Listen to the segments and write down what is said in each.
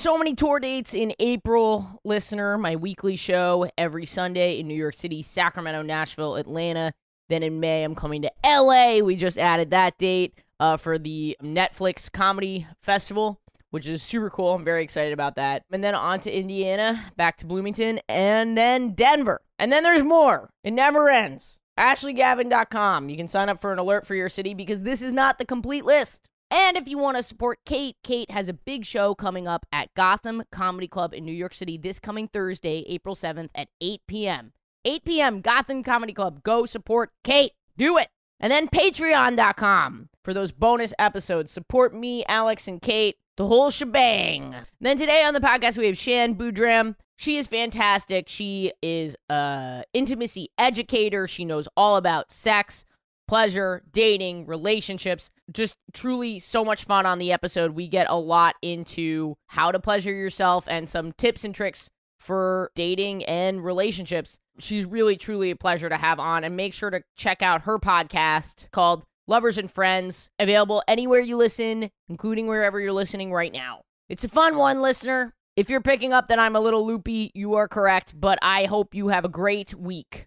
So many tour dates in April, listener. My weekly show every Sunday in New York City, Sacramento, Nashville, Atlanta. Then in May, I'm coming to LA. We just added that date uh, for the Netflix Comedy Festival, which is super cool. I'm very excited about that. And then on to Indiana, back to Bloomington, and then Denver. And then there's more. It never ends. AshleyGavin.com. You can sign up for an alert for your city because this is not the complete list. And if you want to support Kate, Kate has a big show coming up at Gotham Comedy Club in New York City this coming Thursday, April 7th at 8 p.m. 8 p.m. Gotham Comedy Club. Go support Kate. Do it. And then patreon.com for those bonus episodes. Support me, Alex, and Kate, the whole shebang. Then today on the podcast, we have Shan Boodram. She is fantastic. She is a intimacy educator. She knows all about sex, pleasure, dating, relationships. Just truly so much fun on the episode. We get a lot into how to pleasure yourself and some tips and tricks for dating and relationships. She's really, truly a pleasure to have on. And make sure to check out her podcast called Lovers and Friends, available anywhere you listen, including wherever you're listening right now. It's a fun one, listener. If you're picking up that I'm a little loopy, you are correct, but I hope you have a great week.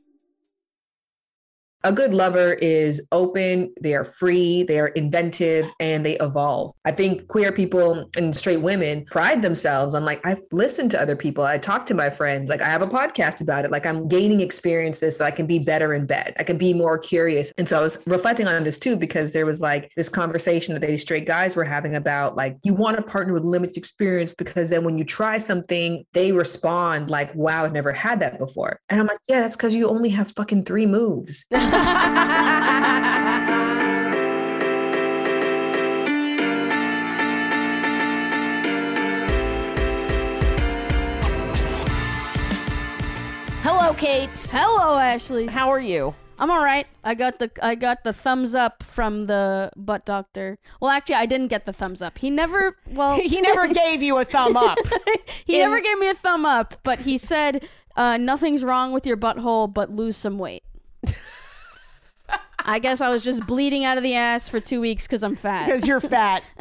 A good lover is open, they are free, they are inventive, and they evolve. I think queer people and straight women pride themselves on like, I've listened to other people, I talk to my friends, like I have a podcast about it, like I'm gaining experiences so I can be better in bed, I can be more curious. And so I was reflecting on this too, because there was like this conversation that these straight guys were having about like, you want to partner with limited experience because then when you try something, they respond like, wow, I've never had that before. And I'm like, yeah, that's because you only have fucking three moves. Hello, Kate. Hello, Ashley. How are you? I'm all right. I got the I got the thumbs up from the butt doctor. Well, actually, I didn't get the thumbs up. He never. Well, He never gave you a thumb up. he in- never gave me a thumb up, but he said uh, nothing's wrong with your butthole, but lose some weight. I guess I was just bleeding out of the ass for two weeks because I'm fat. Because you're fat.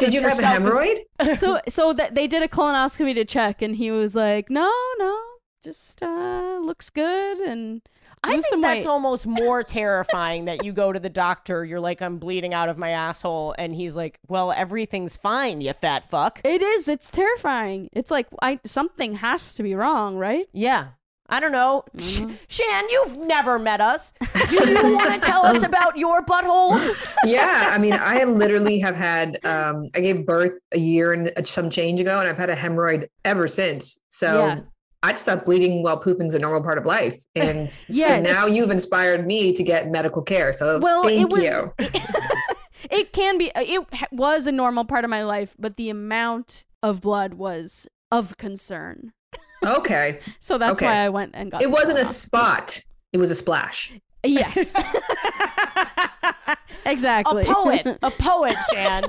Did you have a self- hemorrhoid? so so that they did a colonoscopy to check, and he was like, "No, no, just uh, looks good." And I lose think some that's weight. almost more terrifying that you go to the doctor, you're like, I'm bleeding out of my asshole, and he's like, Well, everything's fine, you fat fuck. It is. It's terrifying. It's like I something has to be wrong, right? Yeah. I don't know. Mm-hmm. Shan, you've never met us. Do you want to tell us about your butthole? yeah, I mean, I literally have had. Um, I gave birth a year and some change ago, and I've had a hemorrhoid ever since. So Yeah. I just thought bleeding while pooping is a normal part of life, and so now you've inspired me to get medical care. So Well, thank it was. you. it can be. It was a normal part of my life, but the amount of blood was of concern. Okay, So that's Okay. why I went and got. it wasn't a colonoscopy. spot; it was a splash. Yes. exactly. A poet, a poet, Shan.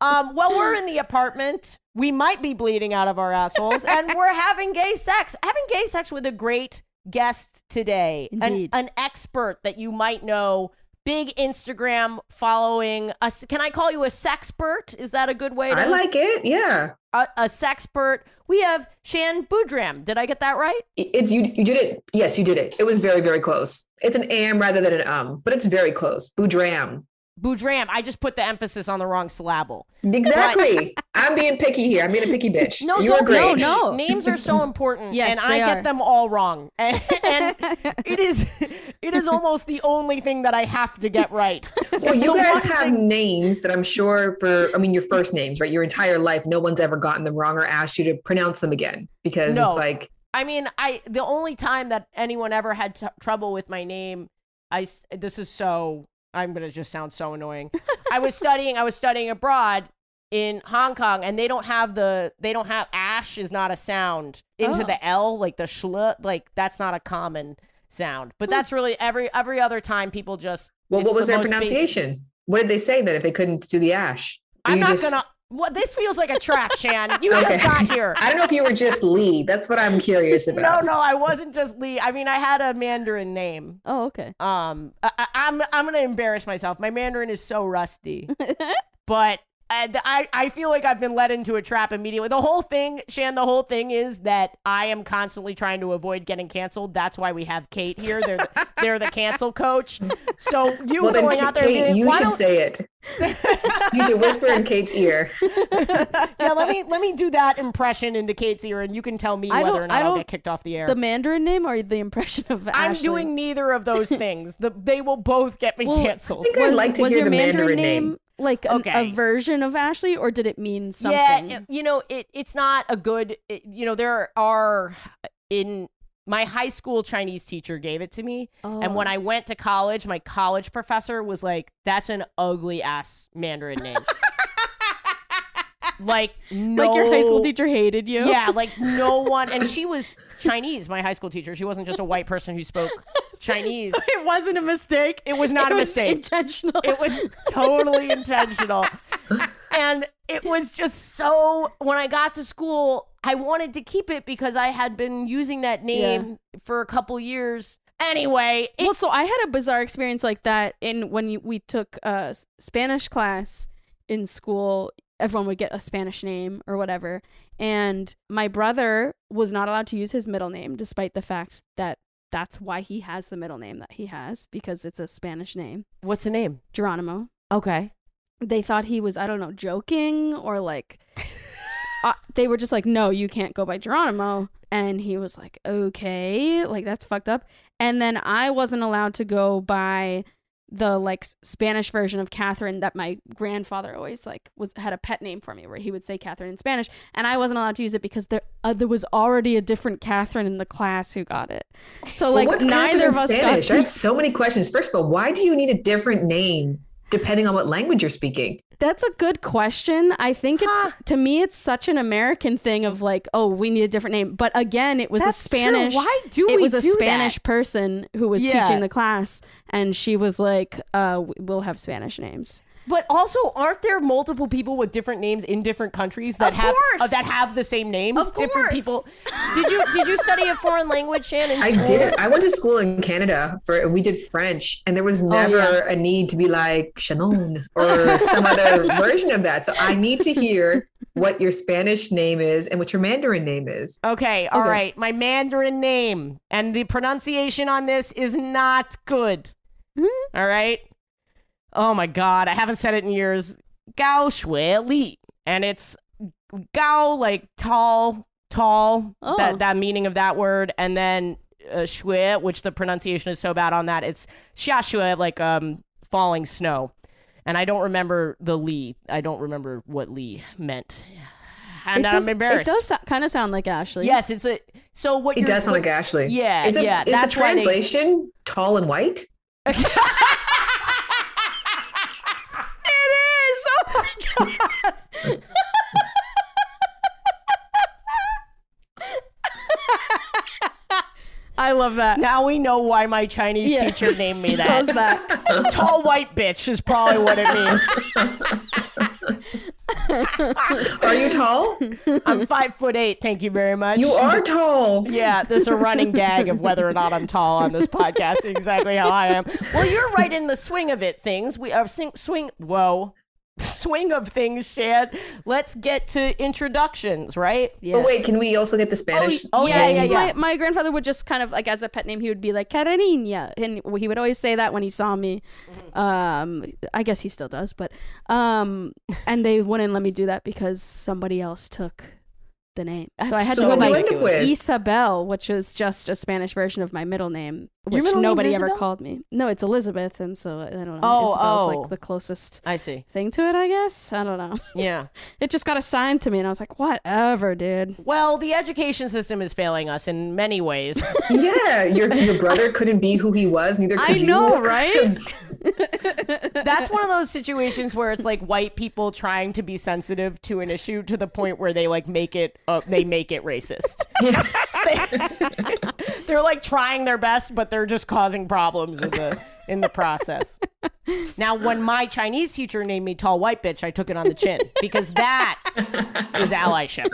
um, well, we're in the apartment. We might be bleeding out of our assholes, and we're having gay sex. Having gay sex with a great guest today, an, an expert that you might know. Big Instagram following. A, can I call you a sexpert? Is that a good way to? I like it. Yeah, a, a sexpert. We have Shan Boodram. Did I get that right? it's you. You did it. Yes, you did it. It was very, very close. It's an am rather than an um, but it's very close. Boodram. Boodram. I just put the emphasis on the wrong syllable. Exactly. I'm being picky here. I'm being a picky bitch. No, you don't are great. no, no. Names are so important, Yes, and I they get them all wrong. And, and it is it is almost the only thing that I have to get right. Well, you guys have thing- names that I'm sure for, I mean, your first names, right? Your entire life, no one's ever gotten them wrong or asked you to pronounce them again because No. it's like, I mean, I the only time that anyone ever had t- trouble with my name, I this is so I'm gonna just sound so annoying. I was studying. I was studying abroad in Hong Kong, and they don't have the they don't have ash is not a sound into Oh. the L like the shl like that's not a common sound. But Hmm. that's really every every other time people just. well, what was the their most basic- pronunciation? What did they say then if they couldn't do the ash? Were I'm not just- gonna. What this feels like a trap, Shan. You Okay. just got here. I don't know if you were just Lee. That's what I'm curious about. no, no, I wasn't just Lee. I mean, I had a Mandarin name. Oh, okay. Um, I, I- I'm I'm gonna embarrass myself. My Mandarin is so rusty, but Uh, I, I I feel like I've been led into a trap immediately. The whole thing, Shan, the whole thing is that I am constantly trying to avoid getting canceled. That's why we have Kate here. They're the, they're the cancel coach. So you Well, then, going out there, Kate, being, you should don't-" say it. You should whisper in Kate's ear. yeah, let me let me do that impression into Kate's ear, and you can tell me I whether or not I I'll get kicked off the air. The Mandarin name or the impression of I'm Ashley? doing neither of those things. The, they will both get me Well, canceled. I think I'd like to was hear your the Mandarin, Mandarin name, name. Like an- Okay. a version of Ashley, or did it mean something? Yeah, you know, it it's not a good. It, you know, there are in my high school Chinese teacher gave it to me, and when Oh. I went to college, my college professor was like, "That's an ugly ass Mandarin name." like no, like your high school teacher hated you. Yeah, like no one, and she was Chinese. My high school teacher. She wasn't just a white person who spoke Chinese. it wasn't a mistake. It was not It a was mistake. Intentional. It was totally intentional. And it was just so when I got to school, I wanted to keep it because I had been using that name for a couple years. Anyway, it, well, so I had a bizarre experience like that in when you, we took a Spanish class in school. Everyone would get a Spanish name or whatever, and my brother was not allowed to use his middle name, despite the fact that that's why he has the middle name that he has because it's a Spanish name, what's the name? Geronimo. Okay. They thought he was I don't know joking or like. uh, they were just like, no, you can't go by Geronimo. And he was like, okay, like that's fucked up. And then I wasn't allowed to go by the like Spanish version of Catherine that my grandfather always like was had a pet name for me where he would say Catherine in Spanish, and I wasn't allowed to use it because there uh, there was already a different Catherine in the class who got it. So Well, like what's neither of us Spanish? got I have so many questions. First of all, why do you need a different name depending on what language you're speaking? That's a good question. I think it's Huh. to me it's such an American thing of like, oh, we need a different name. But again, it was That's a true. Spanish. Why do it we was a Spanish that? person who was Yeah. teaching the class, and she was like, uh, "We'll have Spanish names." But also, aren't there multiple people with different names in different countries that Of have uh, that have the same name? Of different course. people. Did you did you study a foreign language, Shannon? I did. I went to school in Canada for we did French, and there was never yeah. a need to be like Shannon or some other version of that. So I need to hear what your Spanish name is and what your Mandarin name is. Okay, all Okay. right. My Mandarin name and the pronunciation on this is not good. Mhm. All right. Oh my god, I haven't said it in years. Gao Shui Li, and it's Gao like tall, tall. Oh. That that meaning of that word, and then uh, Shui, which the pronunciation is so bad on that. It's Xia Shui, like um falling snow. And I don't remember the Li. I don't remember what Li meant. And it I'm does, embarrassed. It does so- kind of sound like Ashley. Yes, it's a. So what It you're, does sound what- like Ashley. Yeah, Is it, yeah, Is the that's why they- translation tall and white? it is. Oh my god. I love that. Now we know why my Chinese Yeah. teacher named me How's that. that? Tall white bitch is probably what it means. Are you tall? I'm five foot eight. Thank you very much. You are tall. Yeah, there's a running gag of whether or not I'm tall on this podcast. Exactly how I am. Well, you're right in the swing of it. Things we uh, are sing, swing. Whoa, swing of things, Shan, let's get to introductions, right? Yes. But wait, can we also get the Spanish? Oh, yeah, name? yeah, yeah. My, my grandfather would just kind of like as a pet name, he would be like Carolina, and he would always say that when he saw me. Mm-hmm. Um, I guess he still does, but um, and they wouldn't let me do that because somebody else took the name, so I had So to go by end with? Isabel, which was just a Spanish version of my middle name, Your which middle name's nobody ever called me. No, it's Elizabeth, and so I don't know. Oh, Isabel's oh. like the closest I see. thing to it, I guess. I don't know. Yeah. It just got assigned to me, and I was like, whatever, dude. Well, the education system is failing us in many ways. Yeah, your your brother couldn't be who he was. Neither could I you. know, right? That's one of those situations where it's like white people trying to be sensitive to an issue to the point where they like make it uh, they make it racist. they, they're like trying their best, but they're just causing problems in the in the process. Now, when my Chinese teacher named me tall white bitch, I took it on the chin because that is allyship.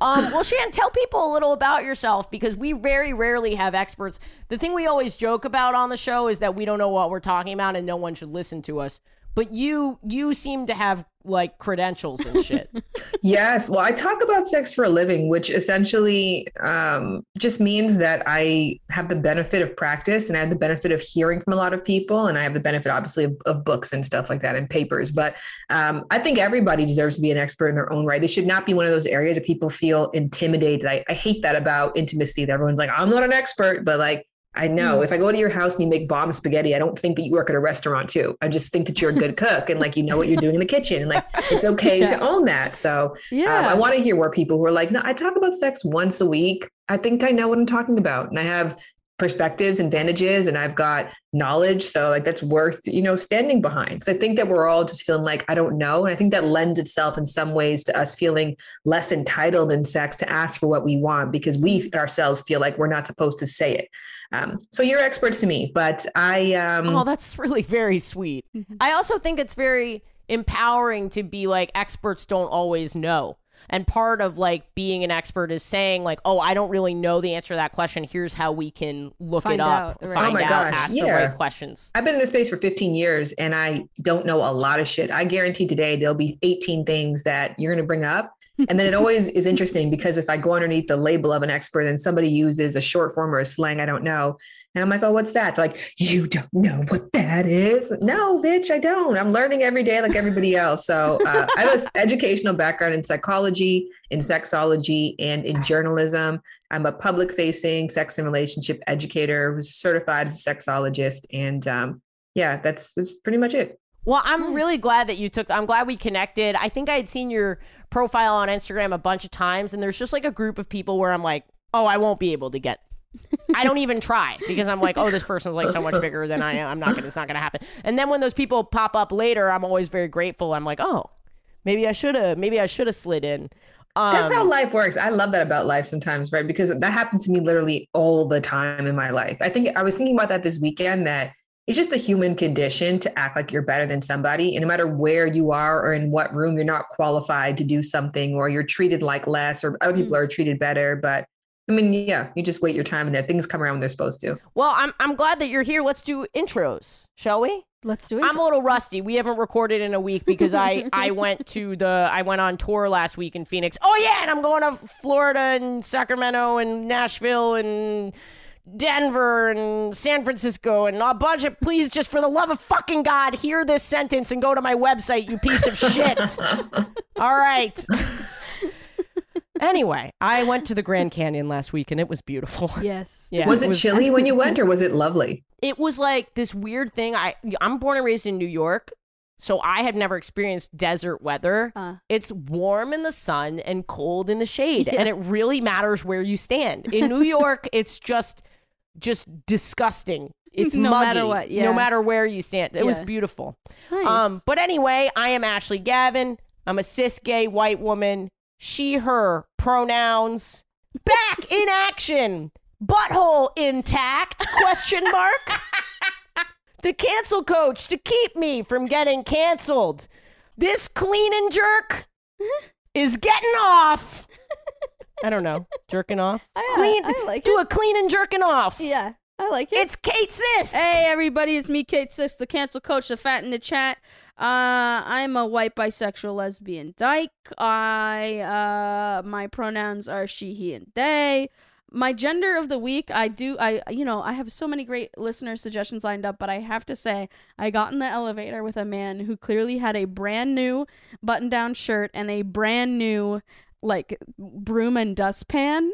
um, well, Shan, tell people a little about yourself because we very rarely have experts. The thing we always joke about on the show is that we don't know what we're talking about and no one should listen to us. But you, you seem to have like credentials and shit. Yes. Well, I talk about sex for a living, which essentially um, just means that I have the benefit of practice and I have the benefit of hearing from a lot of people. And I have the benefit, obviously, of, of books and stuff like that and papers. But um, I think everybody deserves to be an expert in their own right. They should not be one of those areas that people feel intimidated. I, I hate that about intimacy that everyone's like, I'm not an expert, but like, I know if I go to your house and you make bomb spaghetti, I don't think that you work at a restaurant too. I just think that you're a good cook and like you know what you're doing in the kitchen. And like it's okay to own that. So Yeah. um, I want to hear more people who are like, no, I talk about sex once a week. I think I know what I'm talking about. And I have perspectives, and advantages, and I've got knowledge. So like that's worth, you know, standing behind. So I think that we're all just feeling like, I don't know. And I think that lends itself in some ways to us feeling less entitled in sex to ask for what we want because we ourselves feel like we're not supposed to say it. Um, so you're experts to me, but I um oh, that's really very sweet. I also think it's very empowering to be like experts don't always know. And part of like being an expert is saying like, "Oh, I don't really know the answer to that question. Here's how we can look Find it up, out, right. find Oh my out, gosh, ask the yeah. right questions." I've been in this space for 15 years and I don't know a lot of shit. I guarantee today there'll be 18 things that you're going to bring up. And then it always is interesting because if I go underneath the label of an expert and somebody uses a short form or a slang I don't know, and I'm like, oh, what's that? They're like, you don't know what that is? No, bitch, I don't. I'm learning every day like everybody else. So uh, I have an educational background in psychology, in sexology, and in journalism. I'm a public facing sex and relationship educator who's certified as a sexologist. And um, yeah, that's, that's pretty much it. Well, I'm really glad that you took. I'm glad we connected. I think I had seen your profile on Instagram a bunch of times, and there's just like a group of people where I'm like, oh, I won't be able to get. I don't even try because I'm like, oh, this person's like so much bigger than I am. I'm not gonna. It's not gonna happen. And then when those people pop up later, I'm always very grateful. I'm like, oh, maybe I should have. Maybe I should have slid in. Um, That's how life works. I love that about life sometimes, right? Because that happens to me literally all the time in my life. I think I was thinking about that this weekend that it's just the human condition to act like you're better than somebody. And no matter where you are or in what room, you're not qualified to do something or you're treated like less or other people mm. are treated better. But I mean, yeah, you just wait your time and then things come around when they're supposed to. well, I'm I'm glad that you're here. Let's do intros, shall we? Let's do it. I'm a little rusty. We haven't recorded in a week because I I went to the I went on tour last week in Phoenix. Oh yeah, and I'm going to Florida and Sacramento and Nashville and Denver and San Francisco and a bunch of please just for the love of fucking God hear this sentence and go to my website you piece of shit. All right. Anyway, I went to the Grand Canyon last week and it was beautiful. Yes. Yeah. was it chilly when you went or was it lovely? it was like this weird thing. I I'm born and raised in New York, so I have never experienced desert weather. Uh. It's warm in the sun and cold in the shade, and it really matters where you stand. In New York, it's just just disgusting. It's No muggy, matter what, no yeah. matter where you stand. It was beautiful. Nice. Um, but anyway, I am Ashley Gavin. I'm a cis gay white woman. She, her pronouns. Back in action. Butthole intact? Question mark. the cancel coach to keep me from getting canceled. This clean and jerk is getting off. I don't know. Jerking off. I- clean. I like do it. a clean and jerking off. yeah. I like it. It's Kate Sisk. Hey everybody, it's me, Kate Sisk, the cancel coach, the fat in the chat. Uh, I'm a white bisexual lesbian dyke. I uh, my pronouns are she, he, and they. My gender of the week, I do, I you know, I have so many great listener suggestions lined up, but I have to say, I got in the elevator with a man who clearly had a brand new button-down shirt and a brand new like broom and dustpan.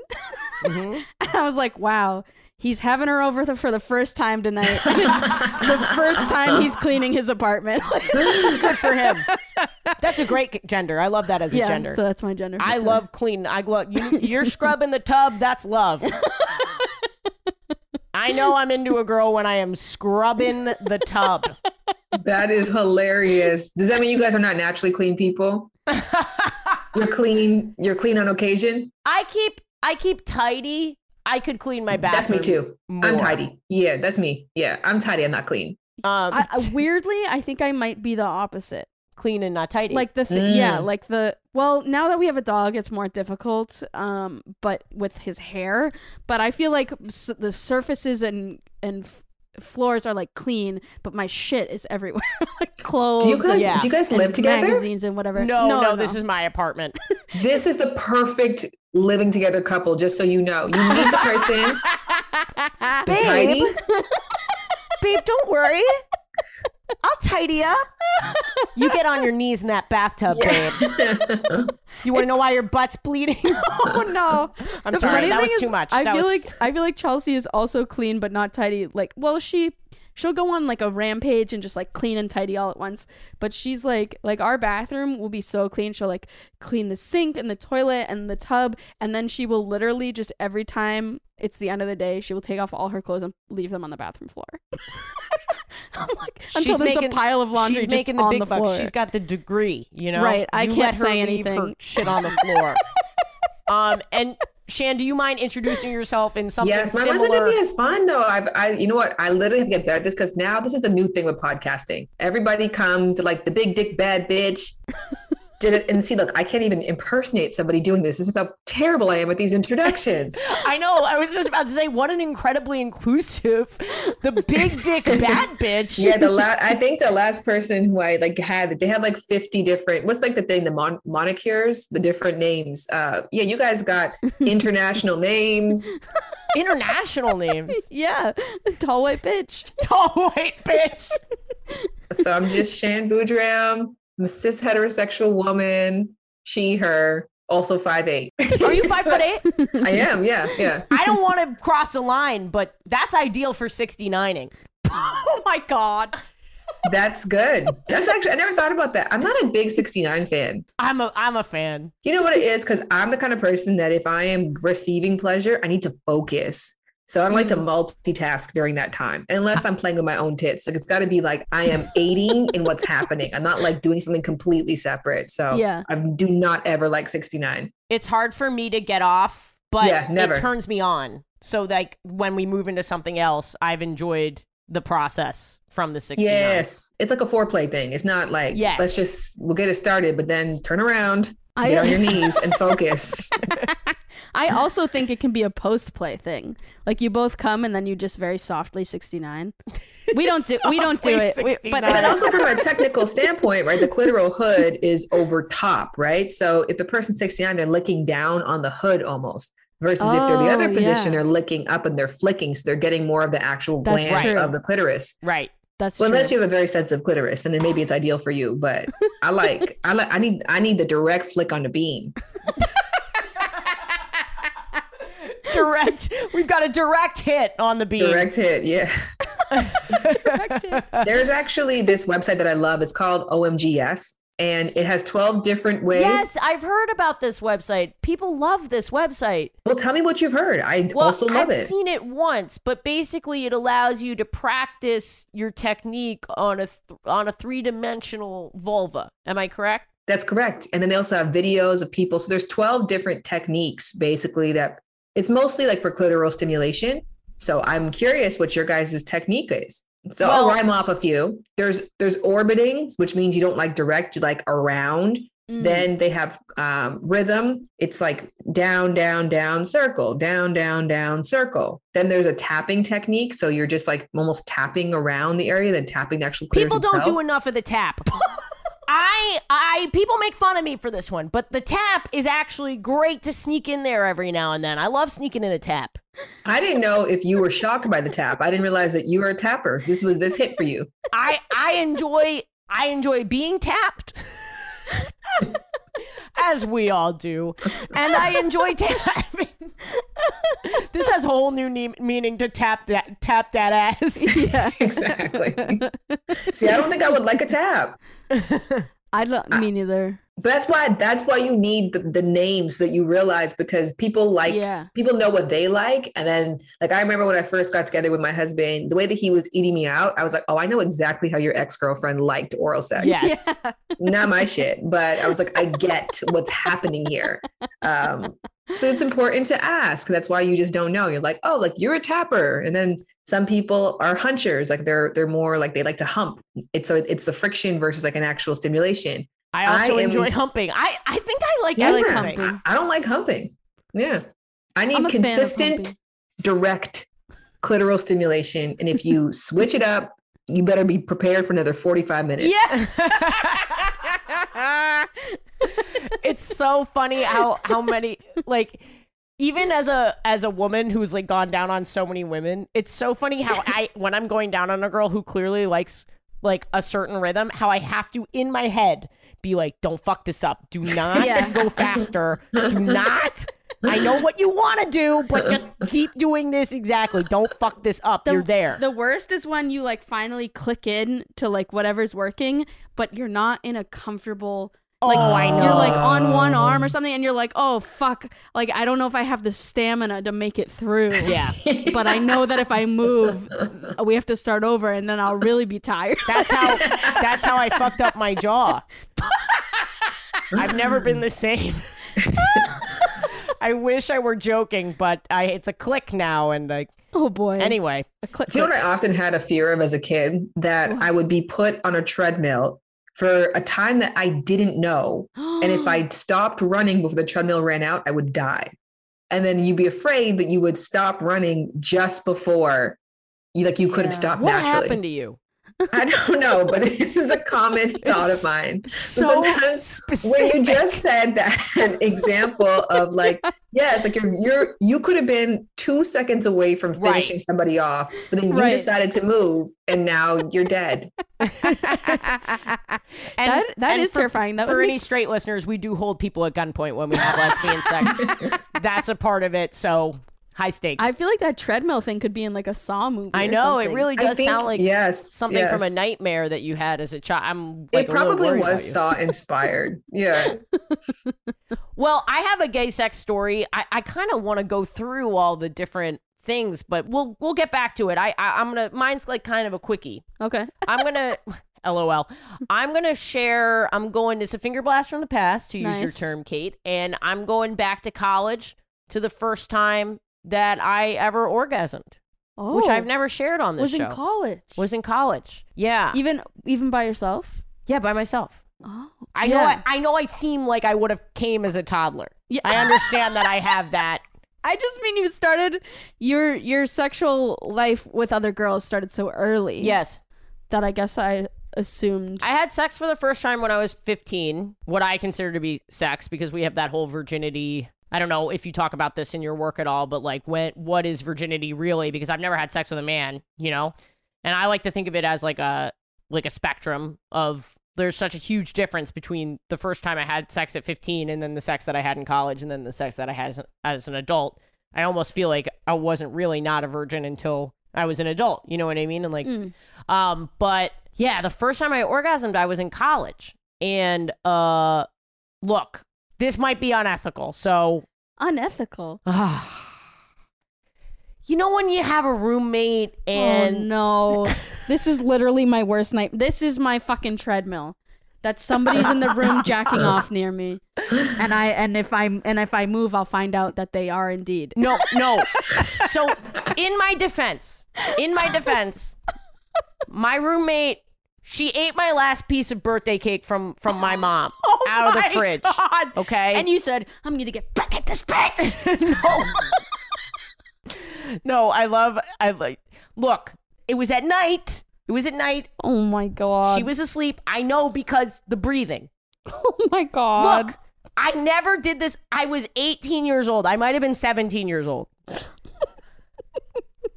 Mhm. And I was like, wow, he's having her over the, for the first time tonight. The first time he's cleaning his apartment. Good for him. That's a great gender. I love that as a gender. so that's my gender. I today. love clean. I love you. You're scrubbing the tub. That's love. I know I'm into a girl when I am scrubbing the tub. That is hilarious. Does that mean you guys are not naturally clean people? You're clean. You're clean on occasion. I keep I keep tidy. I could clean my bathroom. That's me too. I'm tidy. Yeah, that's me. Yeah, I'm tidy. I'm not clean. Um, I, I- weirdly, I think I might be the opposite. clean and not tidy. Like the th- yeah, Mm. like the well, now that we have a dog, it's more difficult. Um, but with his hair, but I feel like s- the surfaces and and f- floors are like clean, but my shit is everywhere, like clothes. Do you guys? yeah. Do you guys live together? Magazines and whatever. no, no, no this is my apartment. This is the perfect living together couple. Just so you know, you need the person Babe. tidy. Babe, don't worry. I'll tidy up. You get on your knees in that bathtub, babe. You want to know why your butt's bleeding? oh no. I'm The sorry, funny that was is, too much. I That feel was- like I feel like Chelsea is also clean but not tidy. Like, well, she she'll go on like a rampage and just like clean and tidy all at once. But she's like like our bathroom will be so clean. She'll like clean the sink and the toilet and the tub, and then she will literally just every time it's the end of the day, she will take off all her clothes and leave them on the bathroom floor. I'm like until She's there's making- a pile of laundry She's just making the on big the bucks. floor. She's got the degree, you know. Right, I You can't let her say leave her anything. shit on the floor. um, and Shan, do you mind introducing yourself in something yes, my similar? be is fun though. I've, I, you know what? I literally have to get better at this because now this is the new thing with podcasting. Everybody comes to like the big dick bad bitch. Did it and see? Look, I can't even impersonate somebody doing this. This is how terrible I am with these introductions. I know. I was just about to say, what an incredibly inclusive, the big dick bad bitch. yeah, the last I think the last person who I like had they had like fifty different. What's like the thing? The mon- monikers, the different names. Uh, yeah, you guys got international names. international names. yeah, tall white bitch. Tall white bitch. So I'm just Shan Boodram. I'm a cis heterosexual woman. She, her, also five eight. Are you five foot eight? I am. Yeah, yeah. I don't want to cross the line, but that's ideal for 69ing. Oh my god. That's good. That's actually I never thought about that. I'm not a big 69 fan. I'm a I'm a fan. You know what it is? Because I'm the kind of person that if I am receiving pleasure, I need to focus. So I don't like to mm. multitask during that time, unless uh. I'm playing with my own tits. Like it's got to be like I am aiding in what's happening. I'm not like doing something completely separate. So Yeah. I do not ever like 69. It's hard for me to get off, but Yeah, never. it turns me on. So like when we move into something else, I've enjoyed the process from the 69. Yes, it's like a foreplay thing. It's not like Yes. let's just we'll get it started, but then turn around, I- get on your knees, and focus. I also think it can be a post play thing. Like you both come and then you just very softly 69. We don't do we don't do it. We- but And then also from a technical standpoint, right, the clitoral hood is over top, right? So if the person's 69, they're licking down on the hood almost. Versus if they're the oh, other Oh, position, yeah. they're licking up and they're flicking. So they're getting more of the actual That's glans true. of the clitoris. Right. That's Well, true. unless you have a very sensitive clitoris, and then maybe it's ideal for you. But I like, I like, I need, I need the direct flick on the bean. Direct. We've got a direct hit on the beam. Direct hit, yeah. There's actually this website that I love. It's called OMGYes, and it has 12 different ways. Yes, I've heard about this website. People love this website. Well, tell me what you've heard. I Well, also love I've it. seen it once, but basically it allows you to practice your technique on a th- on a three-dimensional vulva. Am I correct? That's correct. And then they also have videos of people. So there's 12 different techniques basically that it's mostly like for clitoral stimulation. So I'm curious what your guys' technique is. So I'll Well- rhyme off a few. There's there's orbiting, which means you don't like direct, you like around. Mm. Then they have um, rhythm. It's like down, down, down, circle, down, down, down, circle. Then there's a tapping technique. So you're just like almost tapping around the area, then tapping the actual People don't itself. do enough of the tap. I I people make fun of me for this one, but the tap is actually great to sneak in there every now and then. I love sneaking in a tap. I didn't know if you were shocked by the tap. I didn't realize that you were a tapper. This was this hit for you. I I enjoy I enjoy being tapped. As we all do. And I enjoy tapping. this has whole new ne- meaning to tap that tap that ass. yeah. Exactly. See, I don't think I would like a tap. I don't. Me neither. But that's why that's why you need the, the names that you realize because people like Yeah. people know what they like. And then like I remember when I first got together with my husband the way that he was eating me out I was like oh I know exactly how your ex-girlfriend liked oral sex. Yes. Yeah. not my shit but I was like I get what's happening here. Um so it's important to ask. That's why you just don't know. You're like oh like you're a tapper. And then some people are hunchers. Like they're they're more like they like to hump. It's so it's the friction versus like an actual stimulation I also I am- enjoy humping. I, I think I like I like humping. I don't like humping. Yeah. I need I'm a fan of consistent, direct clitoral stimulation. And if you switch it up, you better be prepared for another 45 minutes. Yeah. it's so funny how how many like even as a as a woman who's like gone down on so many women, it's so funny how I when I'm going down on a girl who clearly likes like a certain rhythm, how I have to in my head be like, don't fuck this up. Do not Yeah. go faster. Do not. I know what you want to do, but just keep doing this exactly. Don't fuck this up. The- You're there. The worst is when you like finally click in to like whatever's working, but you're not in a comfortable. Like Oh, I you're like on one arm or something, and you're like, oh fuck, like I don't know if I have the stamina to make it through. yeah. But I know that if I move, we have to start over, and then I'll really be tired. That's how that's how I fucked up my jaw. I've never been the same. I wish I were joking, but I it's a click now and like oh boy. anyway. A click. Do you know what I often had a fear of as a kid? That I would be put on a treadmill for a time that I didn't know. And if I stopped running before the treadmill ran out, I would die. And then you'd be afraid that you would stop running just before you like you could have Yeah. stopped What naturally. happened to you? I don't know, but this is a common thought of mine. So sometimes specific. when you just said that an example of like yes like you're you're you could have been two seconds away from Right. finishing somebody off but then you Right. decided to move and now you're dead And- that that and is for- terrifying. That For any make, straight listeners, we do hold people at gunpoint when we have lesbian sex. That's a part of it. So high stakes. I feel like that treadmill thing could be in like a Saw movie. I or know it really does think- sound like yes something from a nightmare that you had as a child. I'm like it a probably was saw inspired yeah Well, I have a gay sex story. I, I kind of want to go through all the different things, but we'll we'll get back to it. I, I I'm gonna mine's like kind of a quickie. Okay. I'm gonna LOL. I'm gonna share. I'm going. It's a finger blast from the past, to use your term, Kate. And I'm going back to college to the first time that I ever orgasmed, Oh, which I've oh. never shared on this show. was show. in college. was in college. Yeah, even even by yourself. yeah, by myself. Oh, I know. I, I know. I seem like I would have came as a toddler. Yeah. I understand that I have that. I just mean you started your your sexual life with other girls started so early. Yes. that I guess I assumed. I had sex for the first time when I was 15, what I consider to be sex because we have that whole virginity. I don't know if you talk about this in your work at all, but like when what is virginity really because I've never had sex with a man, you know? And I like to think of it as like a like a spectrum of there's such a huge difference between the first time I had sex at 15 and then the sex that I had in college and then the sex that I had as, as an adult. I almost feel like I wasn't really not a virgin until I was an adult, you know what I mean? And like Mm. um, but yeah, the first time I orgasmed, I was in college. And uh, look, this might be unethical. So, unethical. you know, when you have a roommate oh and no, this is literally my worst night. This is my fucking treadmill. That somebody's in the room jacking off near me, and I and if I and if I move, I'll find out that they are indeed. no, no. so, in my defense, in my defense, my roommate She ate my last piece of birthday cake from from my mom Oh out of the fridge. God. Okay. And you said, I'm gonna get back at this bitch. No. no, I love I like look, it was at night. It was at night. oh my god. She was asleep. I know because the breathing. Oh my god. Look, I never did this. I was 18 years old. I might have been 17 years old.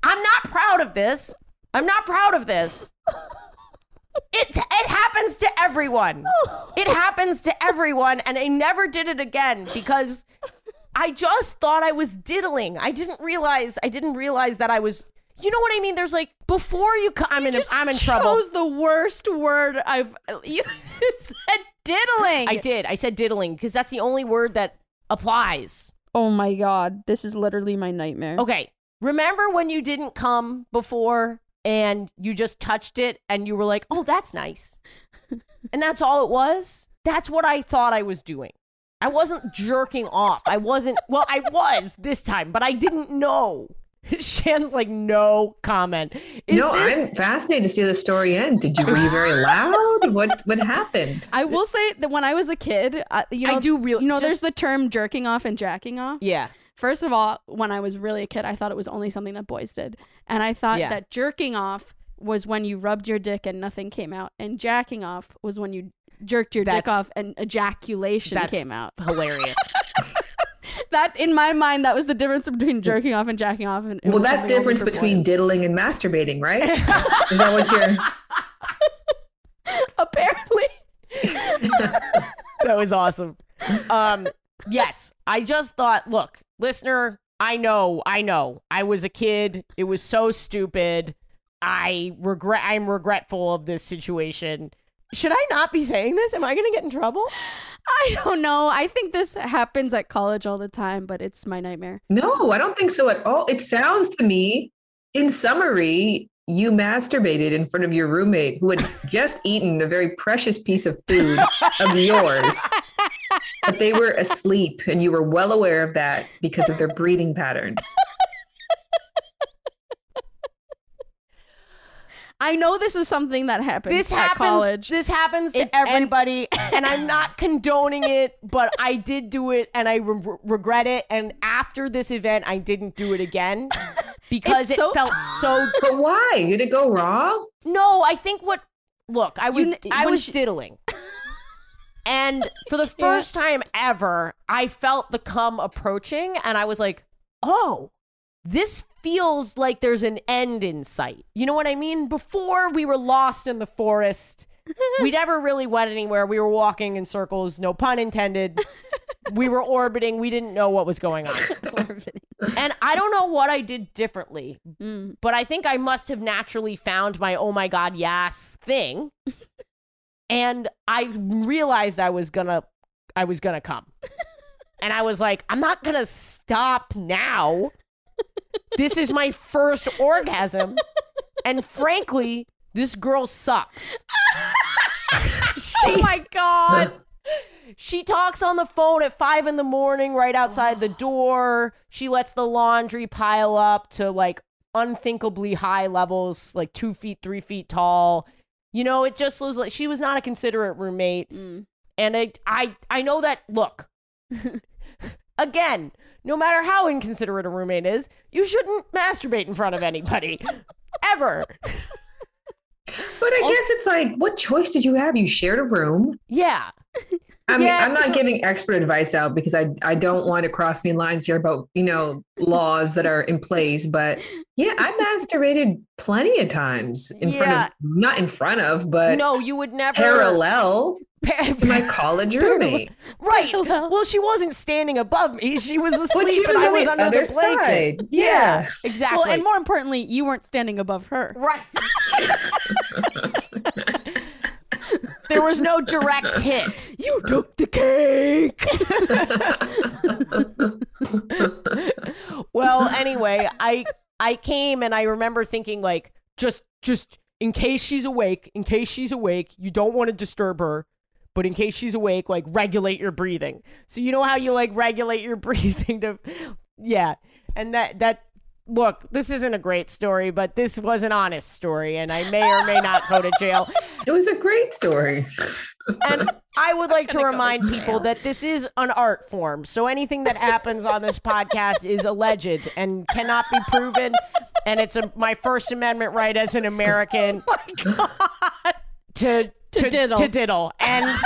I'm not proud of this. I'm not proud of this. It it happens to everyone. Oh. It happens to everyone and I never did it again because I just thought I was diddling. I didn't realize I didn't realize that I was you know what I mean? There's like before you co- I'm in just I'm in trouble. chose the worst word I've. You said diddling. I did. I said diddling because that's the only word that applies. Oh my god, this is literally my nightmare. Okay. Remember when you didn't come before and you just touched it and you were like, oh, that's nice. and that's all it was? That's what I thought I was doing. I wasn't jerking off. I wasn't, well, I was this time, but I didn't know. Shan's like, no comment. Is no, this- I'm fascinated to see the story end. Did you were you very loud? What what happened? I will say that when I was a kid, uh, you I do real- You know, just- there's the term jerking off and jacking off. Yeah. First of all, when I was really a kid, I thought it was only something that boys did, and I thought Yeah. that jerking off was when you rubbed your dick and nothing came out, and jacking off was when you jerked your dick off and ejaculation That's came out. Hilarious. That in my mind, that was the difference between jerking off and jacking off. And Well, that's something difference between boys. diddling and masturbating, right? Is that what you're? apparently. that was awesome. Um, yes, I just thought, look, listener, I know, I know, I was a kid. It was so stupid. I regret. I'm regretful of this situation. Should I not be saying this? Am I going to get in trouble? I don't know. I think this happens at college all the time, but it's my nightmare. No, I don't think so at all. It sounds to me, in summary, you masturbated in front of your roommate who had just eaten a very precious piece of food of yours. But they were asleep, and you were well aware of that because of their breathing patterns. I know this is something that happens This at happens. college. This happens to It- everybody, and, I'm not condoning it, but I did do it, and I re- regret it. And after this event, I didn't do it again because It's it so- felt so But why? Did it go wrong? No, I think what. Look, I was kn- I was she- diddling, and for the first time ever, I felt the cum approaching, and I was like, "Oh, this feels like there's an end in sight." You know what I mean? Before we were lost in the forest, we never really went anywhere. We were walking in circles, no pun intended. we were orbiting. We didn't know what was going on, and I don't know what I did differently Mm. but I think I must have naturally found my oh my god yes thing, and I realized I was gonna I was gonna come, and I was like I'm not gonna stop now. This is my first orgasm, and frankly, this girl sucks. oh my god. She talks on the phone at five in the morning, right outside the door. She lets the laundry pile up to like unthinkably high levels, like two feet, three feet tall. You know, it just was like she was not a considerate roommate. Mm. And I, I, I know that. Look, again, no matter how inconsiderate a roommate is, you shouldn't masturbate in front of anybody, ever. But I guess it's like, what choice did you have? You shared a room. Yeah, I mean, Yeah, I'm not so- giving expert advice out because I I don't want to cross any lines here about you know laws that are in place. But yeah, I masturbated plenty of times in front of not in front of, but no, you would never parallel Pa- to my college roommate. Right. Well, she wasn't standing above me. She was But asleep, she was and I on was the under other the blanket. side. Yeah. exactly. Well, and more importantly, you weren't standing above her. right. there was no direct hit. You took the cake. well, anyway, I I came and I remember thinking like just just in case she's awake, in case she's awake, you don't want to disturb her. But in case she's awake, like regulate your breathing. So you know how you like regulate your breathing to yeah. And that that look, this isn't a great story, but this was an honest story, and I may or may not go to jail. It was a great story. And I would like to remind people that this is an art form. So anything that happens on this podcast is alleged and cannot be proven. And it's a, my First Amendment right as an American Oh to, to, diddle. To diddle. And,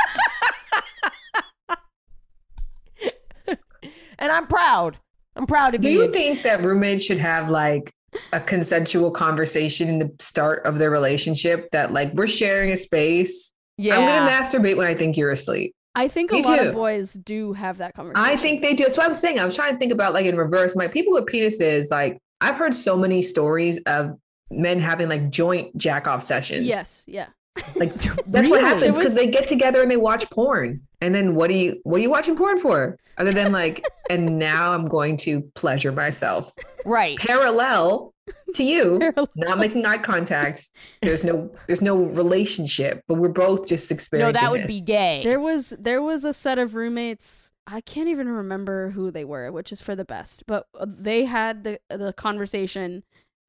and I'm proud. I'm proud to Do you think that roommates should have like a consensual conversation in the start of their relationship that like we're sharing a space? yeah. I'm gonna masturbate when I think you're asleep. I think a Me lot too. of boys do have that conversation. I think they do. That's what I was saying. I was trying to think about like in reverse. Like people with penises, like I've heard so many stories of men having like joint jack off sessions. yes, yeah. Like that's what happens It was- because they get together and they watch porn. And then what do you what are you watching porn for? Other than like, and now I'm going to pleasure myself. right. Parallel to you, Parallel. not making eye contact. There's no there's no relationship, but we're both just experiencing. No, that would this. be gay. There was there was a set of roommates. I can't even remember who they were, which is for the best. But uh, they had the the conversation.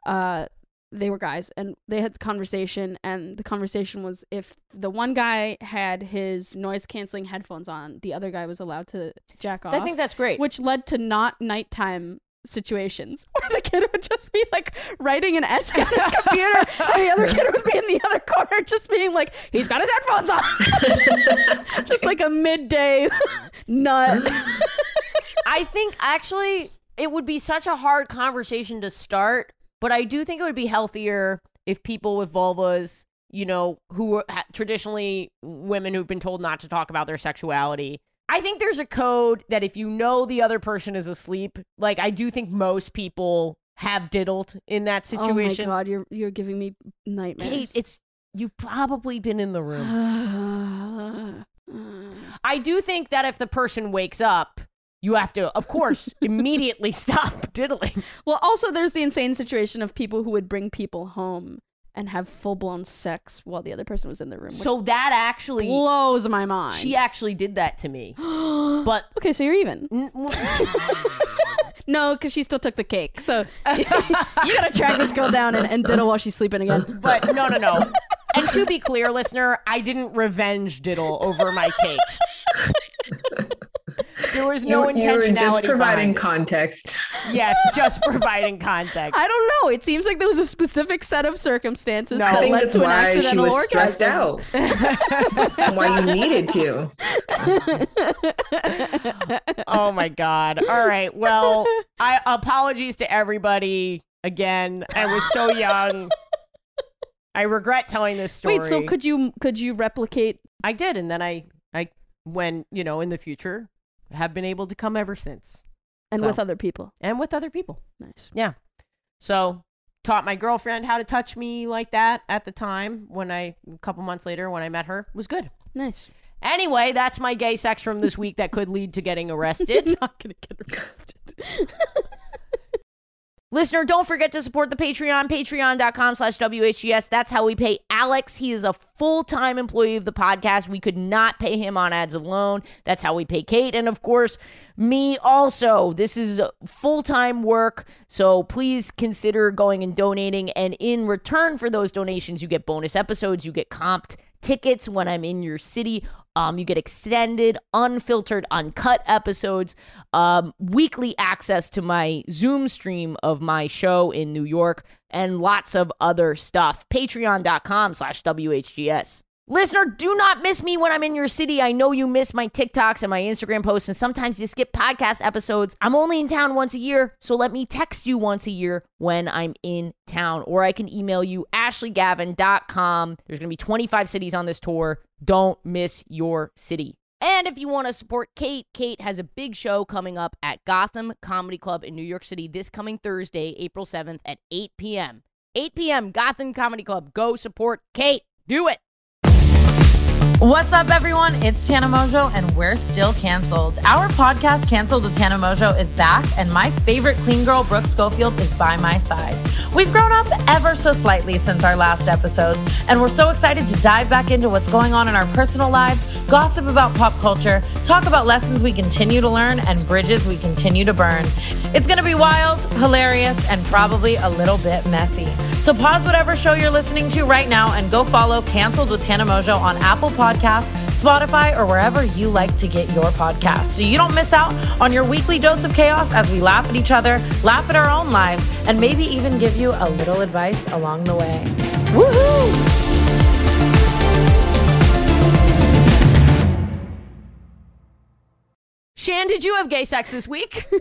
Uh, they were guys, and they had the conversation, and the conversation was if the one guy had his noise canceling headphones on, the other guy was allowed to jack off. I think that's great. which led to not nighttime situations where the kid would just be like writing an essay on his computer and the other kid would be in the other corner just being like he's got his headphones on just like a midday nut I think actually it would be such a hard conversation to start, but I do think it would be healthier if people with vulvas, you know, who are traditionally women who've been told not to talk about their sexuality. I think there's a code that if you know the other person is asleep, like I do think most people have diddled in that situation. oh my god you're you're giving me Kate, nightmares it's you've probably been in the room. I do think that if the person wakes up, you have to, of course, immediately stop diddling. well also there's the insane situation of people who would bring people home and have full-blown sex while the other person was in the room So that actually, blows my mind she actually did that to me. But okay so you're even No, because she still took the cake. So you gotta track this girl down and, and diddle while she's sleeping again. but no, no, no. And to be clear, listener, I didn't revenge diddle over my cake. There was no you, you intentionality. were just providing context. yes, just providing context. I don't know. It seems like there was a specific set of circumstances No. that I think led that's to an why she accidental was orgasm. stressed out. and why you needed to. oh my god. All right. Well, I apologies to everybody again. I was so young. I regret telling this story. Wait, so could you could you replicate? I did, and then I, I, when you know, in the future, have been able to come ever since, And So- with other people. and with other people. Nice. Yeah. So taught my girlfriend how to touch me like that at the time when I a couple months later when I met her was good. Nice. Anyway, that's my gay sex from this week that could lead to getting arrested. Not gonna get arrested. Listener, don't forget to support the Patreon, patreon.com slash WHGS. That's how we pay Alex. He is a full-time employee of the podcast. We could not pay him on ads alone. That's how we pay Kate. And of course, me also. This is full-time work. So please consider going and donating. And in return for those donations, you get bonus episodes. You get comped tickets when I'm in your city. Um, you get extended, unfiltered, uncut episodes, um, weekly access to my Zoom stream of my show in New York, and lots of other stuff. Patreon.com slash WHGS. Listener, do not miss me when I'm in your city. I know you miss my TikToks and my Instagram posts, and sometimes you skip podcast episodes. I'm only in town once a year, so let me text you once a year when I'm in town, or I can email you ashleygavin.com. There's going to be 25 cities on this tour. Don't miss your city. And if you want to support Kate, Kate has a big show coming up at Gotham Comedy Club in New York City this coming Thursday, April 7th at 8 p.m. 8 p.m. Gotham Comedy Club. Go support Kate. Do it. What's up, everyone? It's Tana Mongeau, and we're still canceled. Our podcast, Canceled with Tana Mongeau, is back, and my favorite clean girl, Brooke Schofield, is by my side. We've grown up ever so slightly since our last episodes, and we're so excited to dive back into what's going on in our personal lives, gossip about pop culture, talk about lessons we continue to learn, and bridges we continue to burn. It's going to be wild, hilarious, and probably a little bit messy. So pause whatever show you're listening to right now and go follow Canceled with Tana Mongeau on Apple Podcasts, Spotify, or wherever you like to get your podcasts so you don't miss out on your weekly dose of chaos as we laugh at each other, laugh at our own lives, and maybe even give you a little advice along the way. Woohoo! Shan, did you have gay sex this week?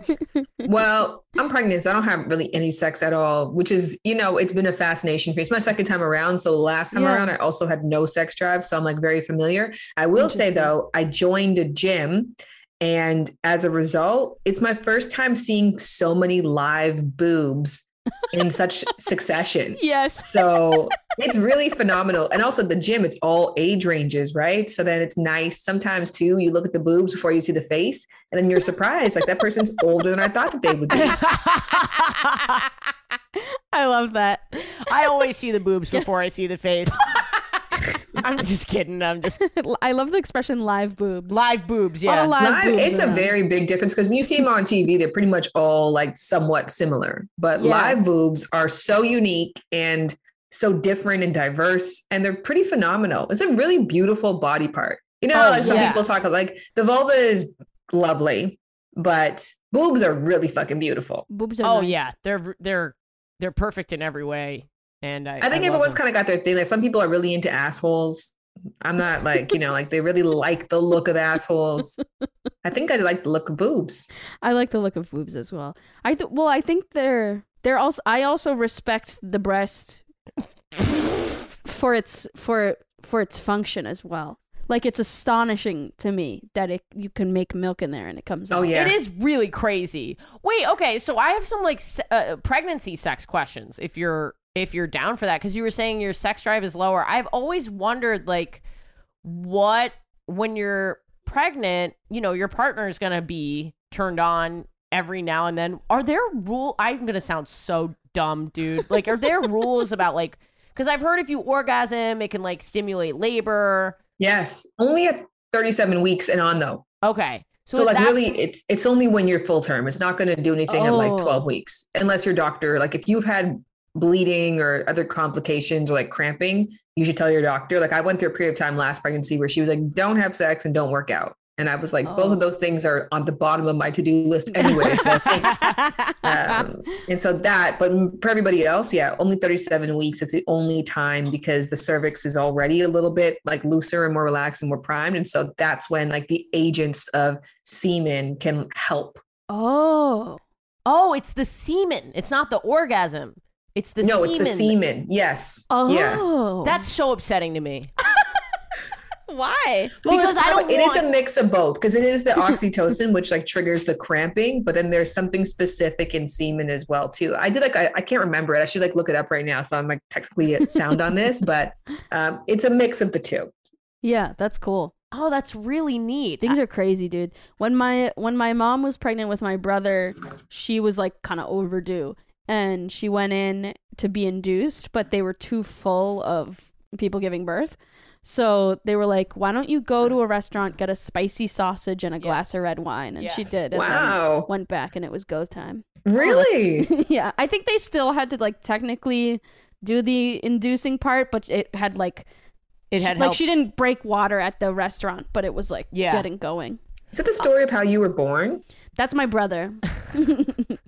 Well, I'm pregnant, so I don't have really any sex at all, which is, you know, it's been a fascination for me. It's my second time around. So last time Yeah. around, I also had no sex drive. So I'm like very familiar. I will say though, I joined a gym. And as a result, it's my first time seeing so many live boobs in such succession. Yes. So it's really phenomenal. And also the gym, it's all age ranges, right? So then it's nice. Sometimes too, you look at the boobs before you see the face, and then you're surprised, like that person's older than I thought that they would be. I love that. I always see the boobs before I see the face. I'm just kidding. I'm just I love the expression live boobs. live boobs. Yeah. of live Live, boobs it's a around. very big difference because when you see them on TV, they're pretty much all like somewhat similar. But Yeah. live boobs are so unique and so different and diverse, and they're pretty phenomenal. It's a really beautiful body part. You know, Oh, like some yes. people talk about, like the vulva is lovely, but boobs are really fucking beautiful. boobs are Oh nice. yeah, they're they're they're perfect in every way. And I, I think love everyone's kind of got their thing. Like some people are really into assholes. I'm not like, you know, like they really like the look of assholes. I think I like the look of boobs. I like the look of boobs as well. I th- well, I think they're they're also I also respect the breast for its for for its function as well. Like it's astonishing to me that it you can make milk in there and it comes Oh, out. yeah. It is really crazy. Wait, okay, so I have some like se- uh, pregnancy sex questions. If you're if you're down for that, because you were saying your sex drive is lower. I've always wondered like what when you're pregnant, you know, your partner is gonna be turned on every now and then. Are there rule? I'm gonna sound so dumb, dude. Like, are there rules about like? Because I've heard if you orgasm, it can like stimulate labor. Yes, only at 37 weeks and on though. Okay, So, at like that- really it's it's only when you're full term. It's not going to do anything at like Oh. 12 weeks unless your doctor like if you've had bleeding or other complications or like cramping, you should tell your doctor. Like I went through a period of time last pregnancy where she was like don't have sex and don't work out. And I was like both Oh. of those things are on the bottom of my to-do list anyway. So thanks. um, and so that, but for everybody else, yeah, only 37 weeks. It's the only time because the cervix is already a little bit like looser and more relaxed and more primed. And so that's when like the agents of semen can help. oh. Oh, it's the semen. It's not the orgasm. It's the no, semen. it's the semen. Yes. Oh. Yeah. That's so upsetting to me. why? Well, because it's I don't It is a mix of both because it is the oxytocin which like triggers the cramping, but then there's something specific in semen as well too. I did like I, I can't remember it. I should like look it up right now, so I'm like technically sound on this, but um, it's a mix of the two. Yeah, that's cool. Oh, that's really neat. Things are crazy, dude. When my when my mom was pregnant with my brother, she was like kind of overdue and she went in to be induced, but they were too full of people giving birth. So they were like, "Why don't you go to a restaurant, get a spicy sausage and a glass of red wine?" And Yeah. she did. And Wow. Then went back and it was go time. Really? yeah, I think they still had to like technically do the inducing part, but it had like it had like she didn't break water at the restaurant, but it was like Yeah. getting going. Is it the story of how you were born? That's my brother.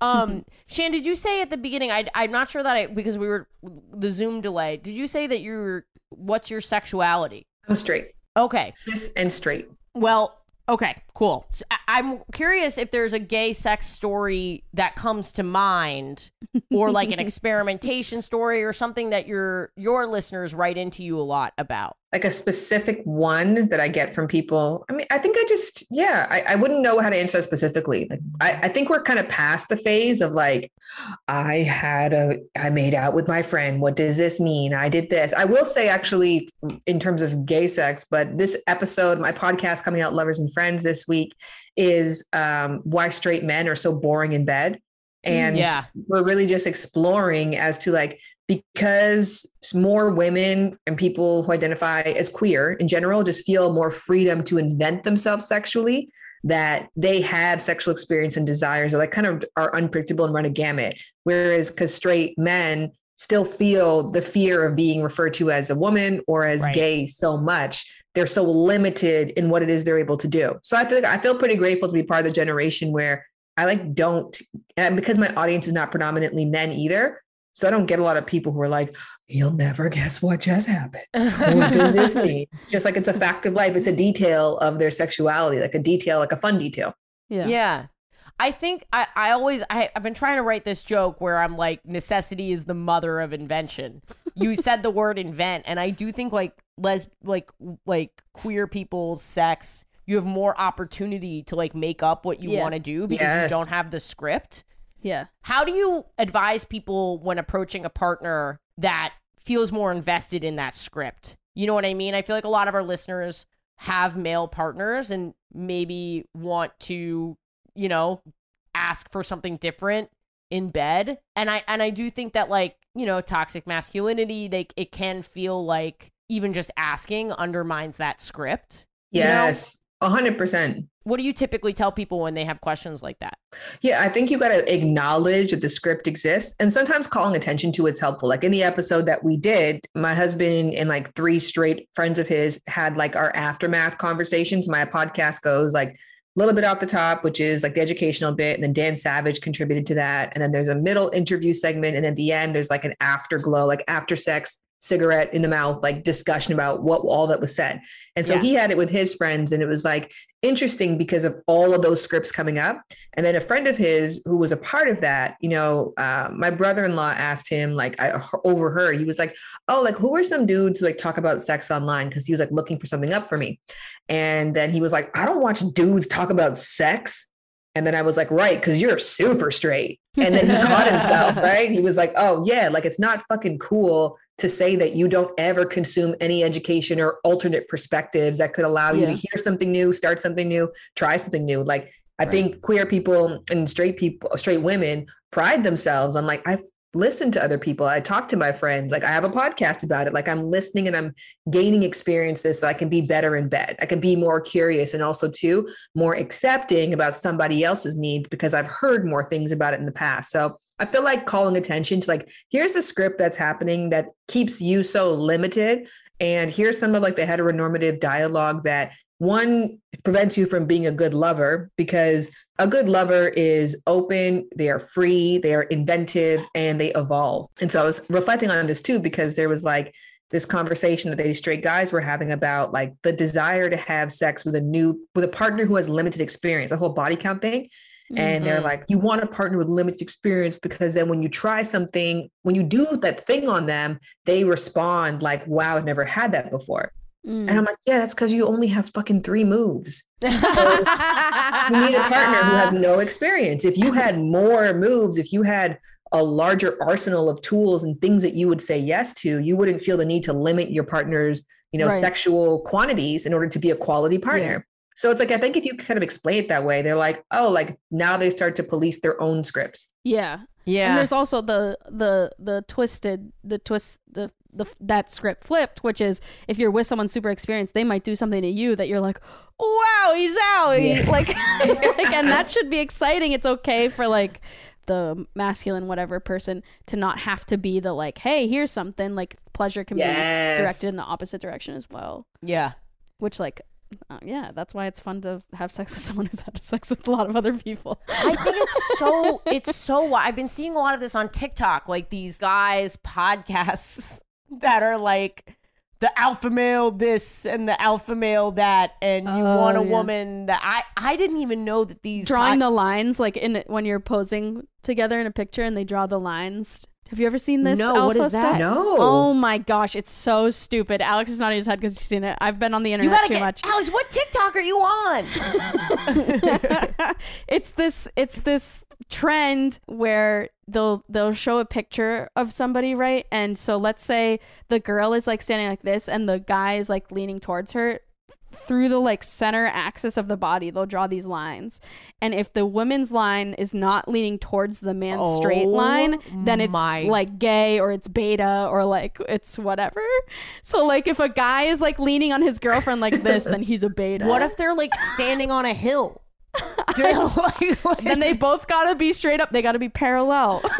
um, Shan, did you say at the beginning? I, I'm not sure that I because we were the Zoom delay. Did you say that you're what's your sexuality? I'm straight, Okay, cis and straight. well, okay, cool. So I, I'm curious if there's a gay sex story that comes to mind, or like an experimentation story, or something that your your listeners write into you a lot about. Like a specific one that I get from people. I mean, I think I just, yeah, I, I wouldn't know how to answer that specifically. Like, I, I think we're kind of past the phase of like, I had a, I made out with my friend. What does this mean? I did this. I will say, actually, in terms of gay sex, but this episode, my podcast coming out, Lovers and Friends, this week is um, why straight men are so boring in bed. And Yeah. we're really just exploring as to like, because more women and people who identify as queer in general just feel more freedom to invent themselves sexually that they have sexual experience and desires that like kind of are unpredictable and run a gamut whereas because straight men still feel the fear of being referred to as a woman or as Right. gay so much they're so limited in what it is they're able to do so i feel like i feel pretty grateful to be part of the generation where i like don't and because my audience is not predominantly men either so I don't get a lot of people who are like, you'll never guess what just happened. What does this mean? Just like it's a fact of life. It's a detail of their sexuality, like a detail, like a fun detail. Yeah. Yeah. I think I, I always I, I've been trying to write this joke where I'm like necessity is the mother of invention. You said the word invent and I do think like les like like queer people's sex you have more opportunity to like make up what you Yeah. want to do because Yes. you don't have the script. Yeah. How do you advise people when approaching a partner that feels more invested in that script? You know what I mean? I feel like a lot of our listeners have male partners and maybe want to, you know, ask for something different in bed. And I and I do think that like, you know, toxic masculinity, like it can feel like even just asking undermines that script. you know? Yes, a hundred percent. What do you typically tell people when they have questions like that? Yeah, I think you got to acknowledge that the script exists and sometimes calling attention to it's helpful. Like in the episode that we did, my husband and like three straight friends of his had like our aftermath conversations. My podcast goes like a little bit off the top, which is like the educational bit. And then Dan Savage contributed to that. And then there's a middle interview segment. And at the end, there's like an afterglow, like after sex cigarette in the mouth, like discussion about what all that was said. And so Yeah. he had it with his friends. And it was like interesting because of all of those scripts coming up. And then a friend of his who was a part of that, you know, uh, my brother-in-law asked him, like i overheard, he was like, "Oh, like who are some dudes who like talk about sex online?" Because he was like looking for something up for me, and then he was like, "I don't watch dudes talk about sex." And then I was like, "Right, because you're super straight." And then he caught himself, right? He was like, "Oh yeah, like it's not fucking cool." To say that you don't ever consume any education or alternate perspectives that could allow you Yeah. to hear something new, start something new, try something new. Like I Right. think queer people and straight people, straight women pride themselves on like, I've listened to other people. I talk to my friends. Like I have a podcast about it. Like I'm listening and I'm gaining experiences so I can be better in bed. I can be more curious and also too more accepting about somebody else's needs because I've heard more things about it in the past. So I feel like calling attention to like, here's a script that's happening that keeps you so limited. And here's some of like the heteronormative dialogue that one prevents you from being a good lover because a good lover is open, they are free, they are inventive, and they evolve. And so I was reflecting on this too, because there was like this conversation that these straight guys were having about like the desire to have sex with a new with a partner who has limited experience, the whole body count thing. And they're Mhm. like, you want a partner with limited experience because then when you try something, when you do that thing on them, they respond like, wow, I've never had that before. Mm. And I'm like, yeah, that's because you only have fucking three moves. You need a partner who has no experience. If you had more moves, if you had a larger arsenal of tools and things that you would say yes to, you wouldn't feel the need to limit your partner's, you know, Right. sexual quantities in order to be a quality partner. So it's like I think if you kind of explain it that way, they're like, oh, like now they start to police their own scripts. yeah. And there's also the the the twisted the twist the the that script flipped, which is if you're with someone super experienced, they might do something to you that you're like, wow, he's out, Yeah. like, like, and that should be exciting. It's okay for like the masculine whatever person to not have to be the like, hey, here's something. Like pleasure can Yes. be directed in the opposite direction as well. yeah. Which like. Uh, yeah, that's why it's fun to have sex with someone who's had sex with a lot of other people. I think it's so it's so I've been seeing a lot of this on TikTok, like these guys podcasts that are like the alpha male this and the alpha male that, and you Oh, want a yeah. woman that I I didn't even know that these Drawing I- the lines like in when you're posing together in a picture and they draw the lines. Have you ever seen this? No, alpha what is that? stuff? No. Oh my gosh, it's so stupid. Alex is nodding his head because he's seen it. I've been on the you internet gotta too get much. Alex. What TikTok are you on? it's this it's this trend where they'll they'll show a picture of somebody right and so let's say the girl is like standing like this and the guy is like leaning towards her through the like center axis of the body they'll draw these lines and if the woman's line is not leaning towards the man's straight Oh line then it's my- like gay or it's beta or like it's whatever so like if a guy is like leaning on his girlfriend like this then he's a beta what if they're like standing on a hill? Do like- like- then they both gotta be straight up. They gotta be parallel.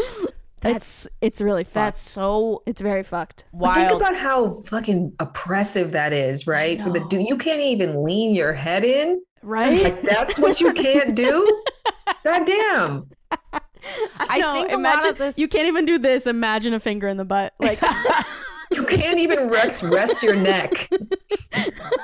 it's it's really fucked. that's so it's very fucked. But think about how fucking oppressive that is, right? For the dude, you can't even lean your head in. Right? Like that's what you can't do. God damn. I know, think imagine this- you can't even do this. Imagine a finger in the butt. Like You can't even rest, rest your neck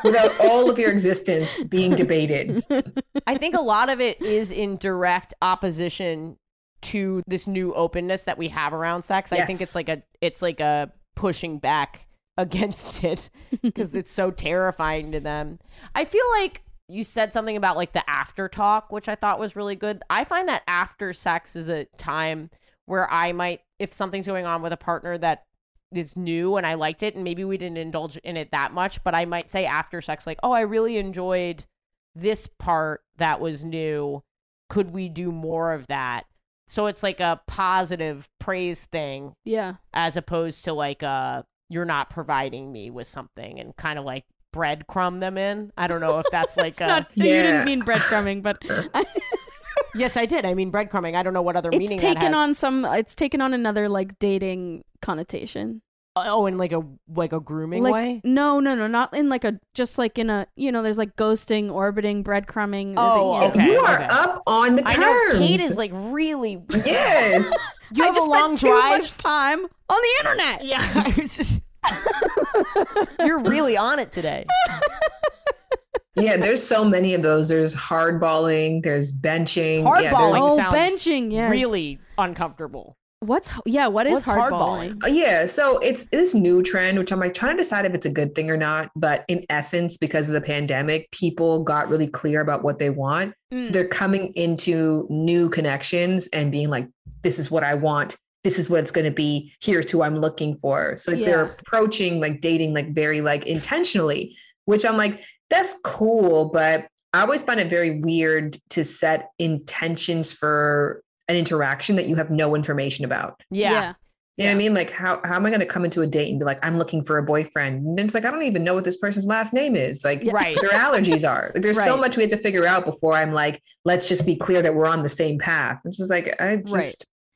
without all of your existence being debated. I think a lot of it is in direct opposition to this new openness that we have around sex. I think it's like a it's like a pushing back against it because it's so terrifying to them. I feel like you said something about like the after talk, which I thought was really good. I find that after sex is a time where I might if something's going on with a partner that is new and I liked it and maybe we didn't indulge in it that much, but I might say after sex like, "Oh, I really enjoyed this part that was new. Could we do more of that?" So it's like a positive praise thing yeah. as opposed to like uh you're not providing me with something and kind of like breadcrumb them in. I don't know if that's like a not you Yeah. didn't mean breadcrumbing, but Yes, I did. I mean breadcrumbing. I don't know what other meaning it's that taken has. on some it's taken on another like dating connotation. Oh, in like a like a grooming like way. no, no, no, not in like a just like in a you know, there's like ghosting, orbiting, breadcrumbing. Oh, you know. okay. you are okay. up on the terms. I know Kate is like really. yes. You I have just a long spent too drive. much time on the internet. Yeah, I was just. You're really on it today. Yeah, there's so many of those. There's hardballing, there's benching. Yeah, Hardballing there's- Oh, sounds benching, yes. really uncomfortable. What's yeah? What is What's hardballing? hardballing? Uh, Yeah, so it's this new trend, which I'm like trying to decide if it's a good thing or not. But in essence, because of the pandemic, people got really clear about what they want. So Mm. they're coming into new connections and being like, this is what I want. This is what it's going to be. Here's who I'm looking for. So they're approaching like dating like very like intentionally, which I'm like, that's cool. But I always find it very weird to set intentions for an interaction that you have no information about. Yeah. You know what I mean? Like, how, how am I going to come into a date and be like, I'm looking for a boyfriend? And then it's like, I don't even know what this person's last name is. Like, Right. their allergies are. Like, there's so much we have to figure out before I'm like, let's just be clear that we're on the same path. It's just like, I just Right.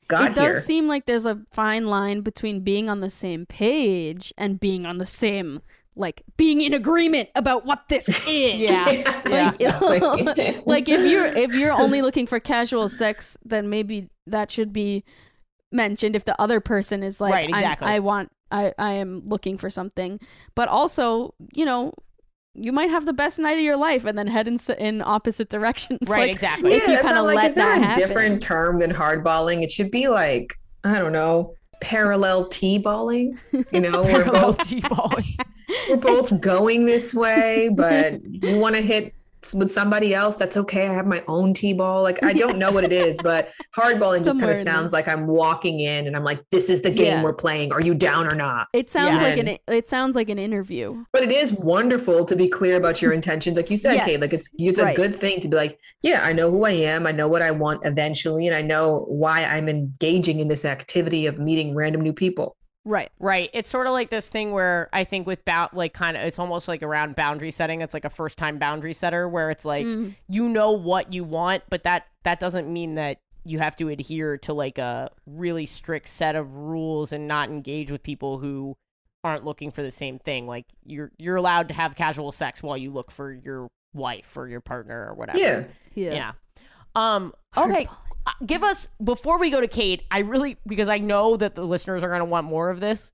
got it does seem like there's a fine line between being on the same page and being on the same like being in agreement about what this is. Yeah. Yeah. exactly. like if you're if you're only looking for casual sex, then maybe that should be mentioned if the other person is like Right, I'm- exactly. I want I I am looking for something. But also, you know, you might have the best night of your life and then head in, in opposite directions. Right, Like, exactly. If you kind of like, let is there that a happen. different term than hardballing? It should be like, I don't know, parallel T-balling. You know, we're Parallel both T-balling. We're both going this way, but you want to hit with somebody else, that's okay. I have my own T-ball. Like I don't know what it is, but hardballing just kind of sounds like I'm walking in and I'm like, this is the game Yeah. we're playing. Are you down or not? It sounds Yeah. like an it sounds like an interview. But it is wonderful to be clear about your intentions, like you said, Kate. Like it's it's a Right. good thing to be like, yeah, I know who I am, I know what I want eventually, and I know why I'm engaging in this activity of meeting random new people. Right. Right. It's sort of like this thing where I think with bound, like kind of, it's almost like around boundary setting. It's like a first time boundary setter where it's like Mm. you know what you want, but that that doesn't mean that you have to adhere to like a really strict set of rules and not engage with people who aren't looking for the same thing. Like you're you're allowed to have casual sex while you look for your wife or your partner or whatever. Yeah. Yeah. Yeah. Um. Okay. Uh, Give us before we go to Kate. I really because I know that the listeners are going to want more of this.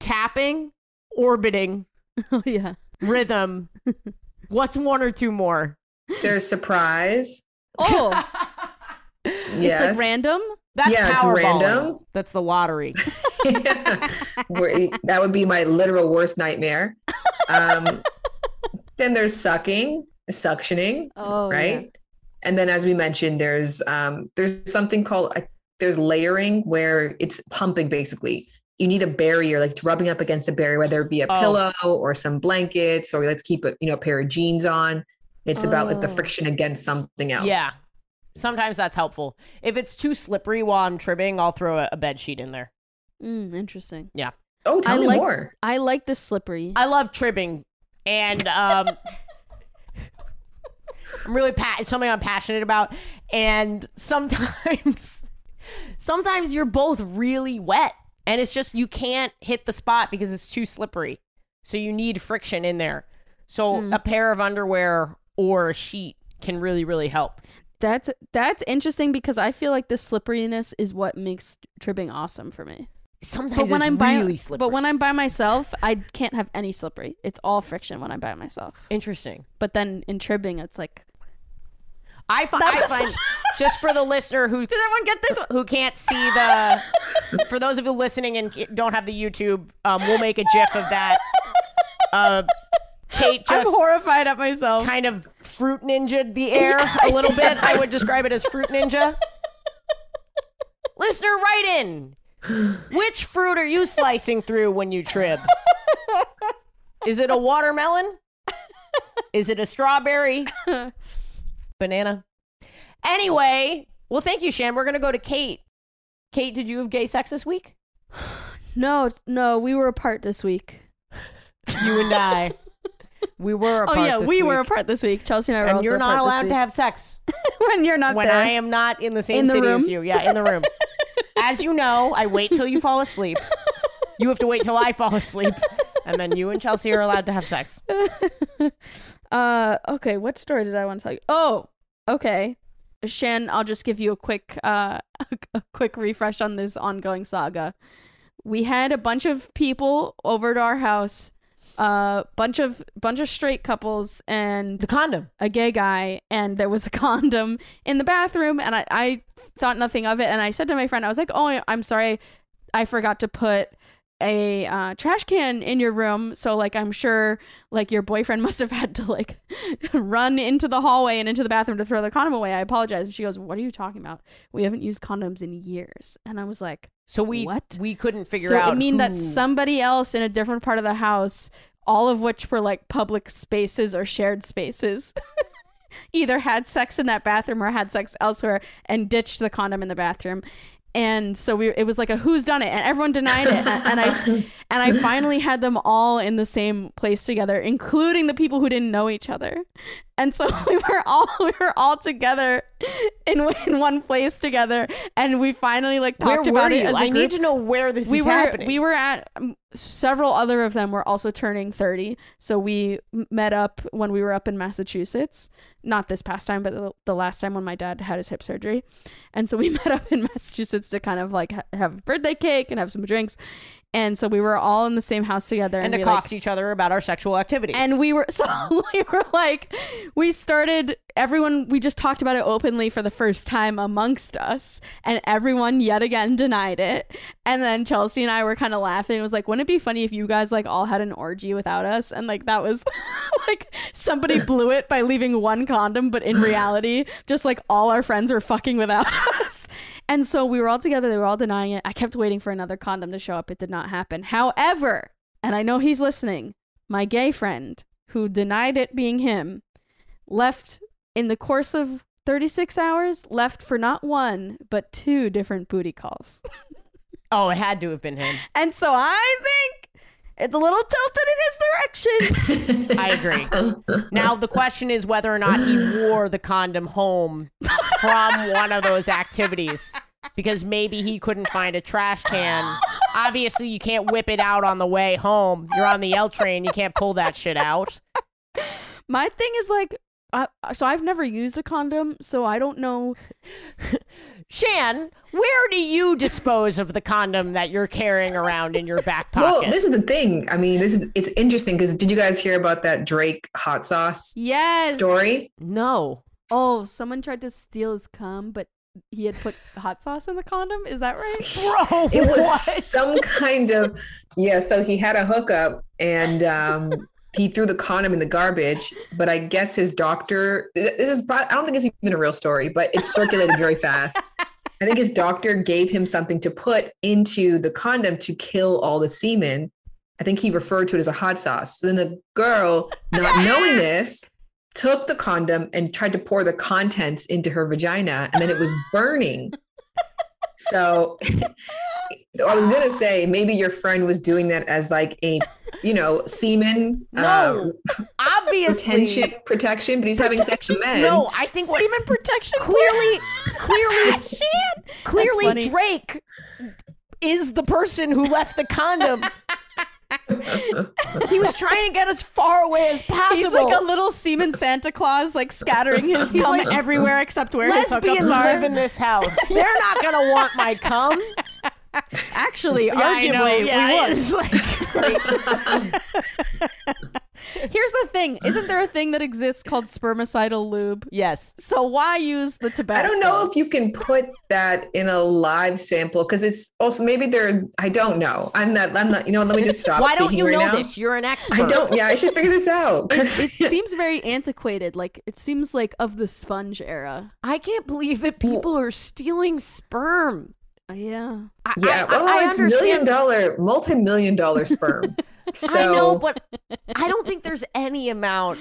tapping, orbiting, Oh yeah. rhythm. What's one or two more? There's surprise. Oh, Yes. it's like random. That's Yeah, it's Powerball. random. That's the lottery. Where- that would be my literal worst nightmare. Um, then there's sucking, suctioning, Oh, right? And then, as we mentioned, there's um, there's something called I- there's layering where it's pumping. Basically, you need a barrier, like rubbing up against a barrier, whether it be a Oh. pillow or some blankets, or let's keep a you know a pair of jeans on. It's about like the Oh. friction against something else. Yeah. Sometimes that's helpful. If it's too slippery while I'm tribbing, I'll throw a, a bed sheet in there. Mm, interesting. Yeah oh, tell I me like- more. I like the slippery. I love tribbing, and um, I'm really pa- it's something I'm passionate about. And sometimes, sometimes you're both really wet, and it's just you can't hit the spot because it's too slippery. So you need friction in there. So Mm. a pair of underwear or a sheet can really, really help. That's that's interesting because I feel like the slipperiness is what makes tribbing awesome for me. Sometimes But when I'm by really slippery. but when I'm by myself, I can't have any slippery. It's all friction when I'm by myself. interesting. But then in tribbing, it's like I, fi- I find just for the listener who Did everyone get this? who can't see the for those of you listening and don't have the YouTube, um, we'll make a GIF of that. Uh, Kate I'm just horrified at myself. kind of fruit ninja the air a little bit. I would describe it as fruit ninja. Listener, write in. Which fruit are you slicing through when you trib? Is it a watermelon? Is it a strawberry? Banana? Anyway, well, thank you, Shan. We're going to go to Kate. Kate, did you have gay sex this week? No, no, we were apart this week. You and I. We were oh, apart oh yeah, this we were apart this week. Chelsea and I were And also you're not apart this allowed week. to have sex when you're not when there. I am not in the same In the city as you. Yeah, in the room. As you know, I wait till you fall asleep. You have to wait till I fall asleep, and then you and Chelsea are allowed to have sex. Uh, okay, what story did I want to tell you? Oh, okay. Shan, I'll just give you a quick, uh, a quick refresh on this ongoing saga. We had a bunch of people over to our house, a uh, bunch of bunch of straight couples and The condom. a gay guy, and there was a condom in the bathroom, and I, I thought nothing of it, and I said to my friend, I was like, "Oh, I'm sorry, I forgot to put." A uh, trash can in your room. So like i'm sure like your boyfriend must have had to like run into the hallway and into the bathroom to throw the condom away. I apologize. And she goes what are you talking about? We haven't used condoms in years. And i was like So we What? we couldn't figure so out. it mean that somebody else in a different part of the house all of which were like public spaces or shared spaces either had sex in that bathroom or had sex elsewhere and ditched the condom in the bathroom and so we it was like a who's done it and everyone denied it. And, and i and i finally had them all in the same place together including the people who didn't know each other and so we were all we were all together in, in one place together. And we finally like Where talked were about it as I need to know where this we is were happening. we were at um, several other of them were also turning 30 so we met up when we were up in massachusetts. Not this past time but the, the last time when my dad had his hip surgery. And so we met up in massachusetts to kind of like ha- have birthday cake and have some drinks and so we were all in the same house together and and, to we, like, each other about our sexual activities. and we were so we were like we started everyone we just talked about it openly for the first time amongst us and everyone yet again denied it. And then chelsea and i were kind of laughing. It was like wouldn't it be funny if you guys like all had an orgy without us? And like that was like somebody blew it by leaving one condom but in reality just like all our friends were fucking without us and so we were all together they were all denying it. I kept waiting for another condom to show up. It did not happen. However and i know he's listening my gay friend who denied it being him left in the course of 36 hours left for not one but two different booty calls. Oh, it had to have been him. and so i think it's a little tilted in his direction I agree. Now the question is whether or not he wore the condom home from one of those activities because maybe he couldn't find a trash can. Obviously, you can't whip it out on the way home. You're on the L train, you can't pull that shit out. my thing is like I, so I've never used a condom, so I don't know. Shan, where do you dispose of the condom that you're carrying around in your back pocket? Well, this is the thing. I mean, this is it's interesting because did you guys hear about that Drake hot sauce Yes. story? no. Oh, someone tried to steal his cum, but he had put hot sauce in the condom. Is that right? Bro, It was what? some kind of yeah. So he had a hookup and um, he threw the condom in the garbage. But I guess his doctor. This is. I don't think it's even a real story, but it's circulated very fast. I think his doctor gave him something to put into the condom to kill all the semen. I think he referred to it as a hot sauce. So then the girl, not knowing this, took the condom and tried to pour the contents into her vagina, and then it was burning. So I was gonna say maybe your friend was doing that as like a, you know, semen No, uh, Obviously. retention protection, but he's having sex with men. No, I think what, Semen protection. clearly, clearly, clearly. Drake is the person who left the condom. he was trying to get as far away as possible. He's like a little semen Santa Claus, like scattering his cum like, everywhere except where his Lesbians hookups are. live in this house. They're not gonna want my cum. Actually, I know, arguably, yeah, we would. it's like- Here's the thing: isn't there a thing that exists called spermicidal lube? yes. So why use the Tabasco? I don't know if you can put that in a live sample because it's also maybe they're. I don't know. I'm not. I'm not. You know. Let me just stop. Why don't you right know now. this? You're an expert. I don't. Yeah, I should figure this out. 'cause- It seems very antiquated. Like it seems like of the sponge era. I can't believe that people are stealing sperm. Yeah. I, yeah. I, well, I oh, it's understand. million dollar, multi million dollar sperm. So I know, but I don't think there's any amount.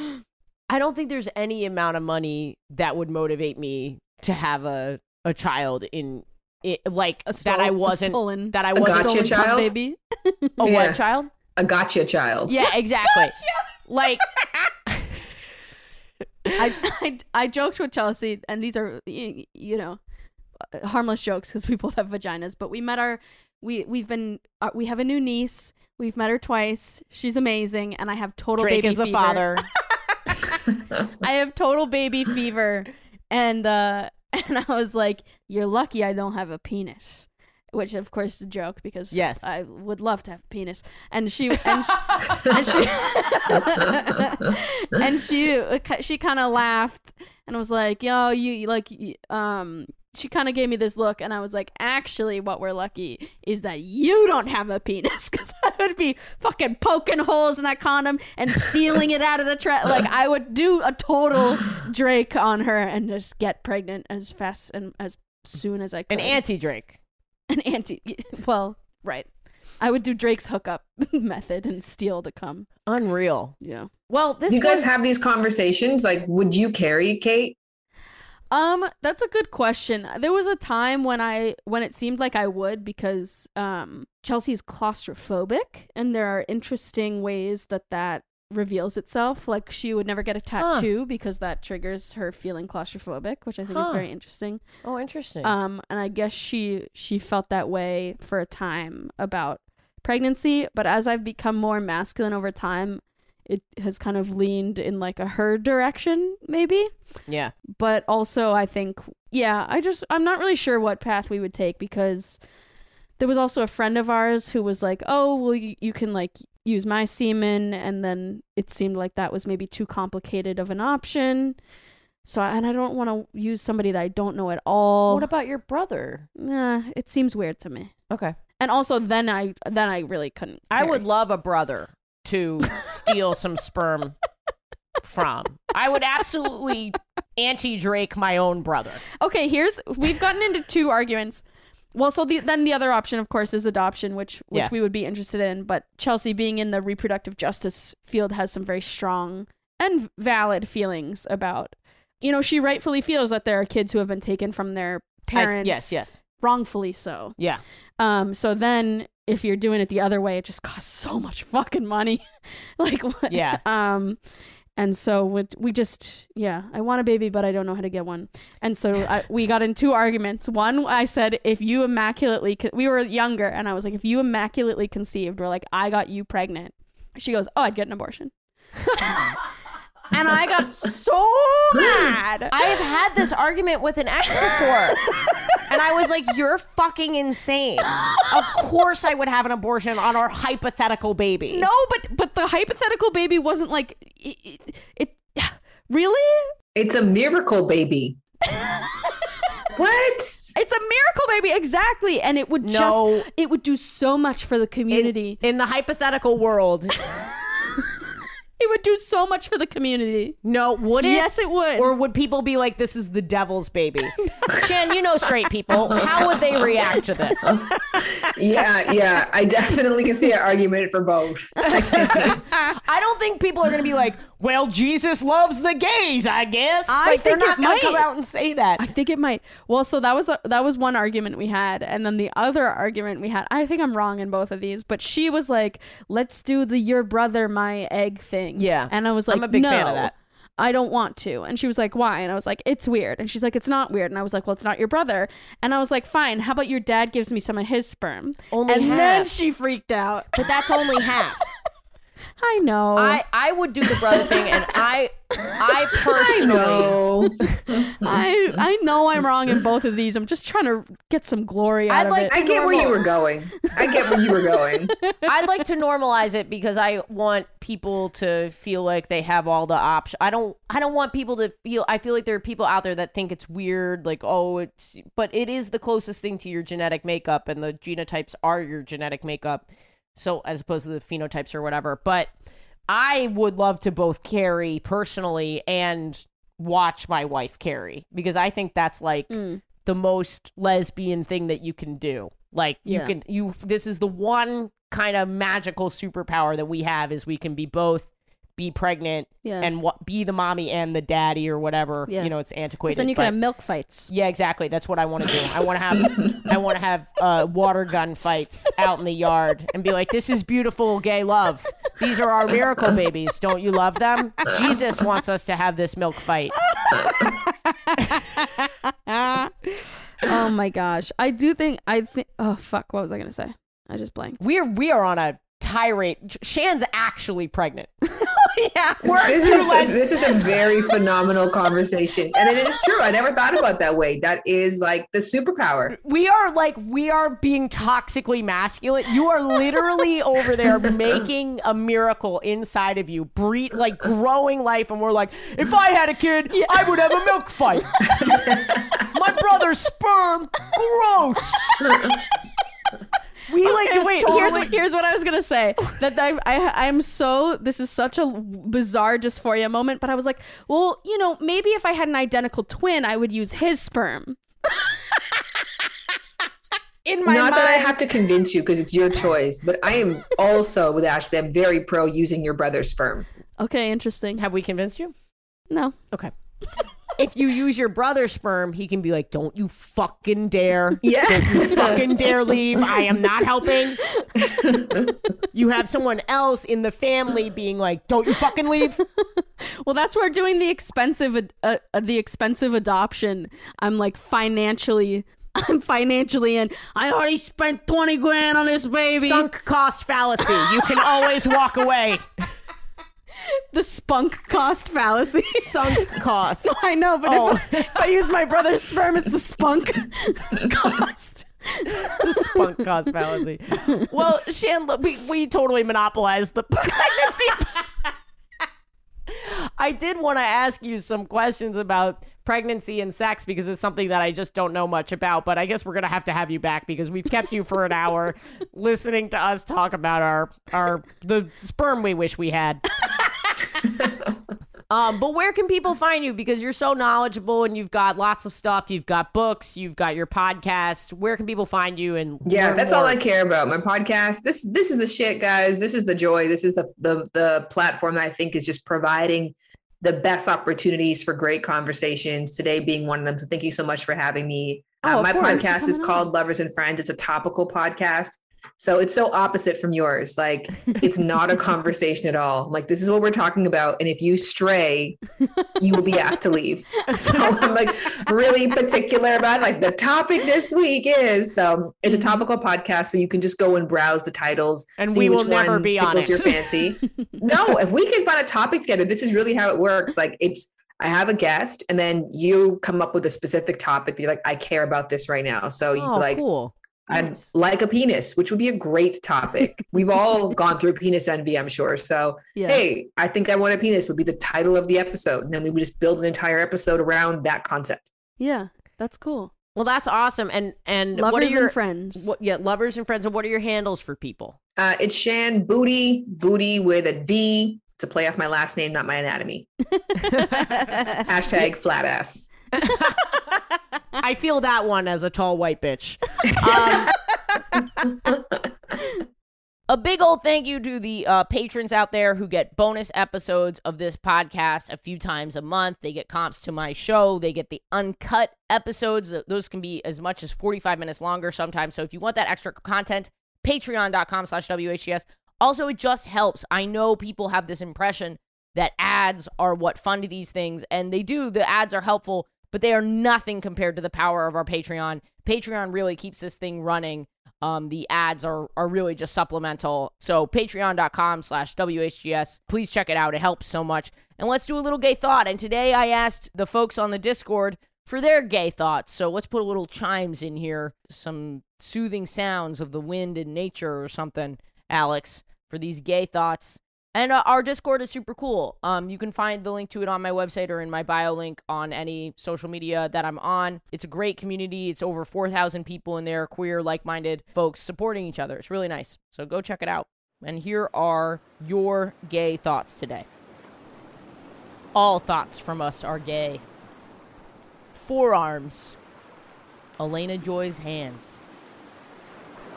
I don't think there's any amount of money that would motivate me to have a a child in it, like A that. stol- I a wasn't stolen- that I wasn't a gotcha child? baby. a Yeah. what child? a gotcha child. Yeah, exactly. Like I, I I joked with Chelsea, and these are y- you know harmless jokes because we both have vaginas. But we met our we we've been uh, we have a new niece. We've met her twice. She's amazing, and I have total Drake baby is the fever. father. I have total baby fever, and uh, and I was like, "You're lucky I don't have a penis." Which of course is a joke because Yes. I would love to have a penis. And she and she and she, and she she kind of laughed and was like, "Yo, you you like um." She kind of gave me this look, and I was like, "Actually, what we're lucky is that you don't have a penis, because I would be fucking poking holes in that condom and stealing it out of the tra- like I would do a total Drake on her and just get pregnant as fast and as soon as I could. An anti Drake. an anti. Well, right. I would do Drake's hookup method and steal the cum. Unreal. Yeah. Well, this Do you guys was- have these conversations? Like, would you carry Kate? Um, that's a good question. There was a time when I when it seemed like I would because um Chelsea's claustrophobic and there are interesting ways that that reveals itself. Like she would never get a Huh. tattoo because that triggers her feeling claustrophobic, which I think is very interesting. Oh, interesting. Um, and I guess she she felt that way for a time about pregnancy, but as I've become more masculine over time, it has kind of leaned in like a her direction, maybe. yeah. But also, I think, yeah, I just I'm not really sure what path we would take because there was also a friend of ours who was like, "Oh, well, you, you can like use my semen," and then it seemed like that was maybe too complicated of an option. So, and I don't want to use somebody that I don't know at all. What about your brother? Nah, it seems weird to me. Okay. And also, then I then I really couldn't. I would love a brother to steal some sperm from. I would absolutely anti Drake my own brother. Okay, here's we've gotten into two arguments. Well, so the, then the other option, of course, is adoption, which which Yeah. we would be interested in. But Chelsea, being in the reproductive justice field, has some very strong and valid feelings about. You know, she rightfully feels that there are kids who have been taken from their I- parents. yes, yes. Wrongfully so. Yeah. Um. So then, if you're doing it the other way, it just costs so much fucking money. like what? Yeah. Um. And so we, we just, yeah, I want a baby, but I don't know how to get one. And so I, we got in two arguments. One, I said, if you immaculately, con- we were younger, and I was like, if you immaculately conceived, we're like, I got you pregnant. She goes, oh, I'd get an abortion. and I got so mad. I have had this argument with an ex before. And I was like, you're fucking insane. Of course I would have an abortion on our hypothetical baby. No, but but the hypothetical baby wasn't like it. it really? It's a miracle baby. what? It's a miracle baby, exactly. And it would No. just it would do so much for the community. In the hypothetical world, It would do so much for the community. no, would it? Yes, it would. Or would people be like, this is the devil's baby? Shan, you know straight people. How would they react to this? Yeah, yeah. I definitely can see an argument for both. I don't think people are going to be like, well, Jesus loves the gays, I guess. I like, they're think not it going to come out and say that. I think it might. Well, so that was a, that was one argument we had, and then the other argument we had. I think I'm wrong in both of these, but she was like, "Let's do the your brother my egg thing." Yeah. and I was like, I'm a big no, fan of that. I don't want to. And she was like, why? And I was like, it's weird. And she's like, it's not weird. And I was like, well, it's not your brother. And I was like, fine. How about your dad gives me some of his sperm? Only and then she freaked out. But that's only half. I know. I, I would do the brother thing, and I I personally No. I I know I'm wrong in both of these. I'm just trying to get some glory out I'd of it. I get where you were going. I get where you were going. I'd like to normalize it because I want people to feel like they have all the options. I don't I don't want people to feel I feel like there are people out there that think it's weird like oh it's but it is the closest thing to your genetic makeup and the genotypes are your genetic makeup. So as opposed to the phenotypes or whatever. But I would love to both carry personally and watch my wife carry because I think that's like Mm. the most lesbian thing that you can do. Like you Yeah. can you this is the one kind of magical superpower that we have is we can be both be pregnant Yeah. and be the mommy and the daddy or whatever. Yeah. You know, it's antiquated. then you can but- have milk fights. yeah, exactly. That's what I want to do. I want to have I want to have uh, water gun fights out in the yard and be like, "This is beautiful gay love. These are our miracle babies. Don't you love them? Jesus wants us to have this milk fight." oh my gosh. I do think I think oh fuck, what was I gonna say? I just blanked. We are we are on a tirade. Shan's actually pregnant. yeah. This is this is a very phenomenal conversation, and it is true. I never thought about that way. That is like the superpower. We are like we are being toxically masculine. You are literally over there making a miracle inside of you, breed like growing life, and we're like, if I had a kid, I would have a milk fight. My brother's sperm, gross. We like Okay, just wait. totally. Here's what here's what I was gonna say. That I I I'm so this is such a bizarre dysphoria moment. But I was like, well, you know, maybe if I had an identical twin, I would use his sperm. In my Not mind, that I have to convince you because it's your choice, but I am also with Ashley. I'm very pro using your brother's sperm. okay, interesting. have we convinced you? No, Okay. If you use your brother's sperm, he can be like, "Don't you fucking dare." Yeah. Don't you fucking dare leave. I am not helping. you have someone else in the family being like, "Don't you fucking leave." well, that's where doing the expensive uh, uh, the expensive adoption. I'm like financially. I'm financially in. I already spent twenty grand on this baby. Sunk cost fallacy. You can always walk away. The spunk cost fallacy. Sunk cost. I know, but Oh. if, I, if I use my brother's sperm, it's the spunk cost. the spunk cost fallacy. Well, Shan, we, we totally monopolized the pregnancy. I did want to ask you some questions about pregnancy and sex because it's something that I just don't know much about. But I guess we're gonna have to have you back because we've kept you for an hour listening to us talk about our our the sperm we wish we had. Um, but where can people find you? Because you're so knowledgeable and you've got lots of stuff. You've got books, you've got your podcast. Where can people find you? And Yeah, that's all? I care about. My podcast. This this is the shit, guys. This is the joy. This is the the the platform that I think is just providing the best opportunities for great conversations. Today being one of them. So thank you so much for having me. Oh, Uh, of my podcast is Coming called Lovers and Friends. It's a topical podcast. So it's so opposite from yours. Like it's not a conversation at all. Like this is what we're talking about. And if you stray, you will be asked to leave. So I'm like really particular about like the topic this week is. Um, it's a topical podcast, so you can just go and browse the titles And see we will which never be on it. your fancy. no, if we can find a topic together, this is really how it works. Like it's I have a guest, and then you come up with a specific topic. That you're like, I care about this right now. So you Oh, like cool. I'd Nice. like a penis, which would be a great topic. We've all gone through penis envy, I'm sure. So, Yeah. hey, I think I want a penis would be the title of the episode. And then we would just build an entire episode around that concept. Yeah. That's cool. Well, that's awesome. And and Lovers what are your and friends. What, yeah, lovers and friends. And what are your handles for people? Uh, it's Shan Boody, Boody with a D to play off my last name, not my anatomy. Hashtag flat ass. I feel that one as a tall white bitch. Um, a big old thank you to the uh, patrons out there who get bonus episodes of this podcast a few times a month. They get comps to my show. They get the uncut episodes. Those can be as much as 45 minutes longer sometimes. So if you want that extra content, patreon.com slash WHGS. Also, it just helps. I know people have this impression that ads are what fund these things, and they do. The ads are helpful, but they are nothing compared to the power of our Patreon. Patreon really keeps this thing running. Um, the ads are are really just supplemental. So patreon.com slash WHGS. Please check it out. It helps so much. And let's do a little gay thought. And today I asked the folks on the Discord for their gay thoughts. So let's put a little chimes in here, some soothing sounds of the wind and nature or something, Alex, for these gay thoughts. And uh, our Discord is super cool. Um, you can find the link to it on my website or in my bio link on any social media that I'm on. It's a great community. It's over 4,000 people in there, queer, like minded folks supporting each other. It's really nice. So go check it out. And here are your gay thoughts today. All thoughts from us are gay. Forearms. Elena Joy's hands.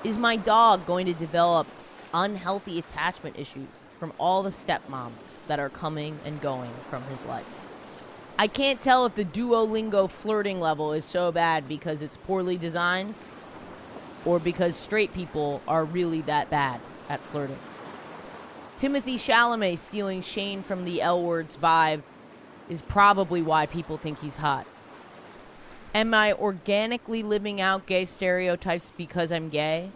Is my dog going to develop unhealthy attachment issues from all the stepmoms that are coming and going from his life? I can't tell if the Duolingo flirting level is so bad because it's poorly designed or because straight people are really that bad at flirting. Timothy Chalamet stealing Shane from the L Words vibe is probably why people think he's hot. Am I organically living out gay stereotypes because I'm gay?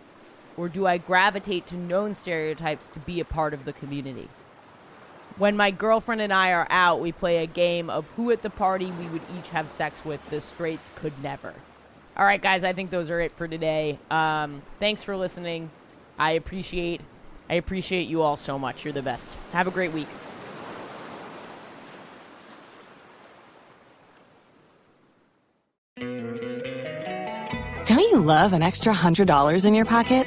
Or do I gravitate to known stereotypes to be a part of the community? When my girlfriend and I are out, we play a game of who at the party we would each have sex with the straights could never. All right, guys, I think those are it for today. Um, thanks for listening. I appreciate I appreciate you all so much. You're the best. Have a great week. Don't you love an extra $100 in your pocket?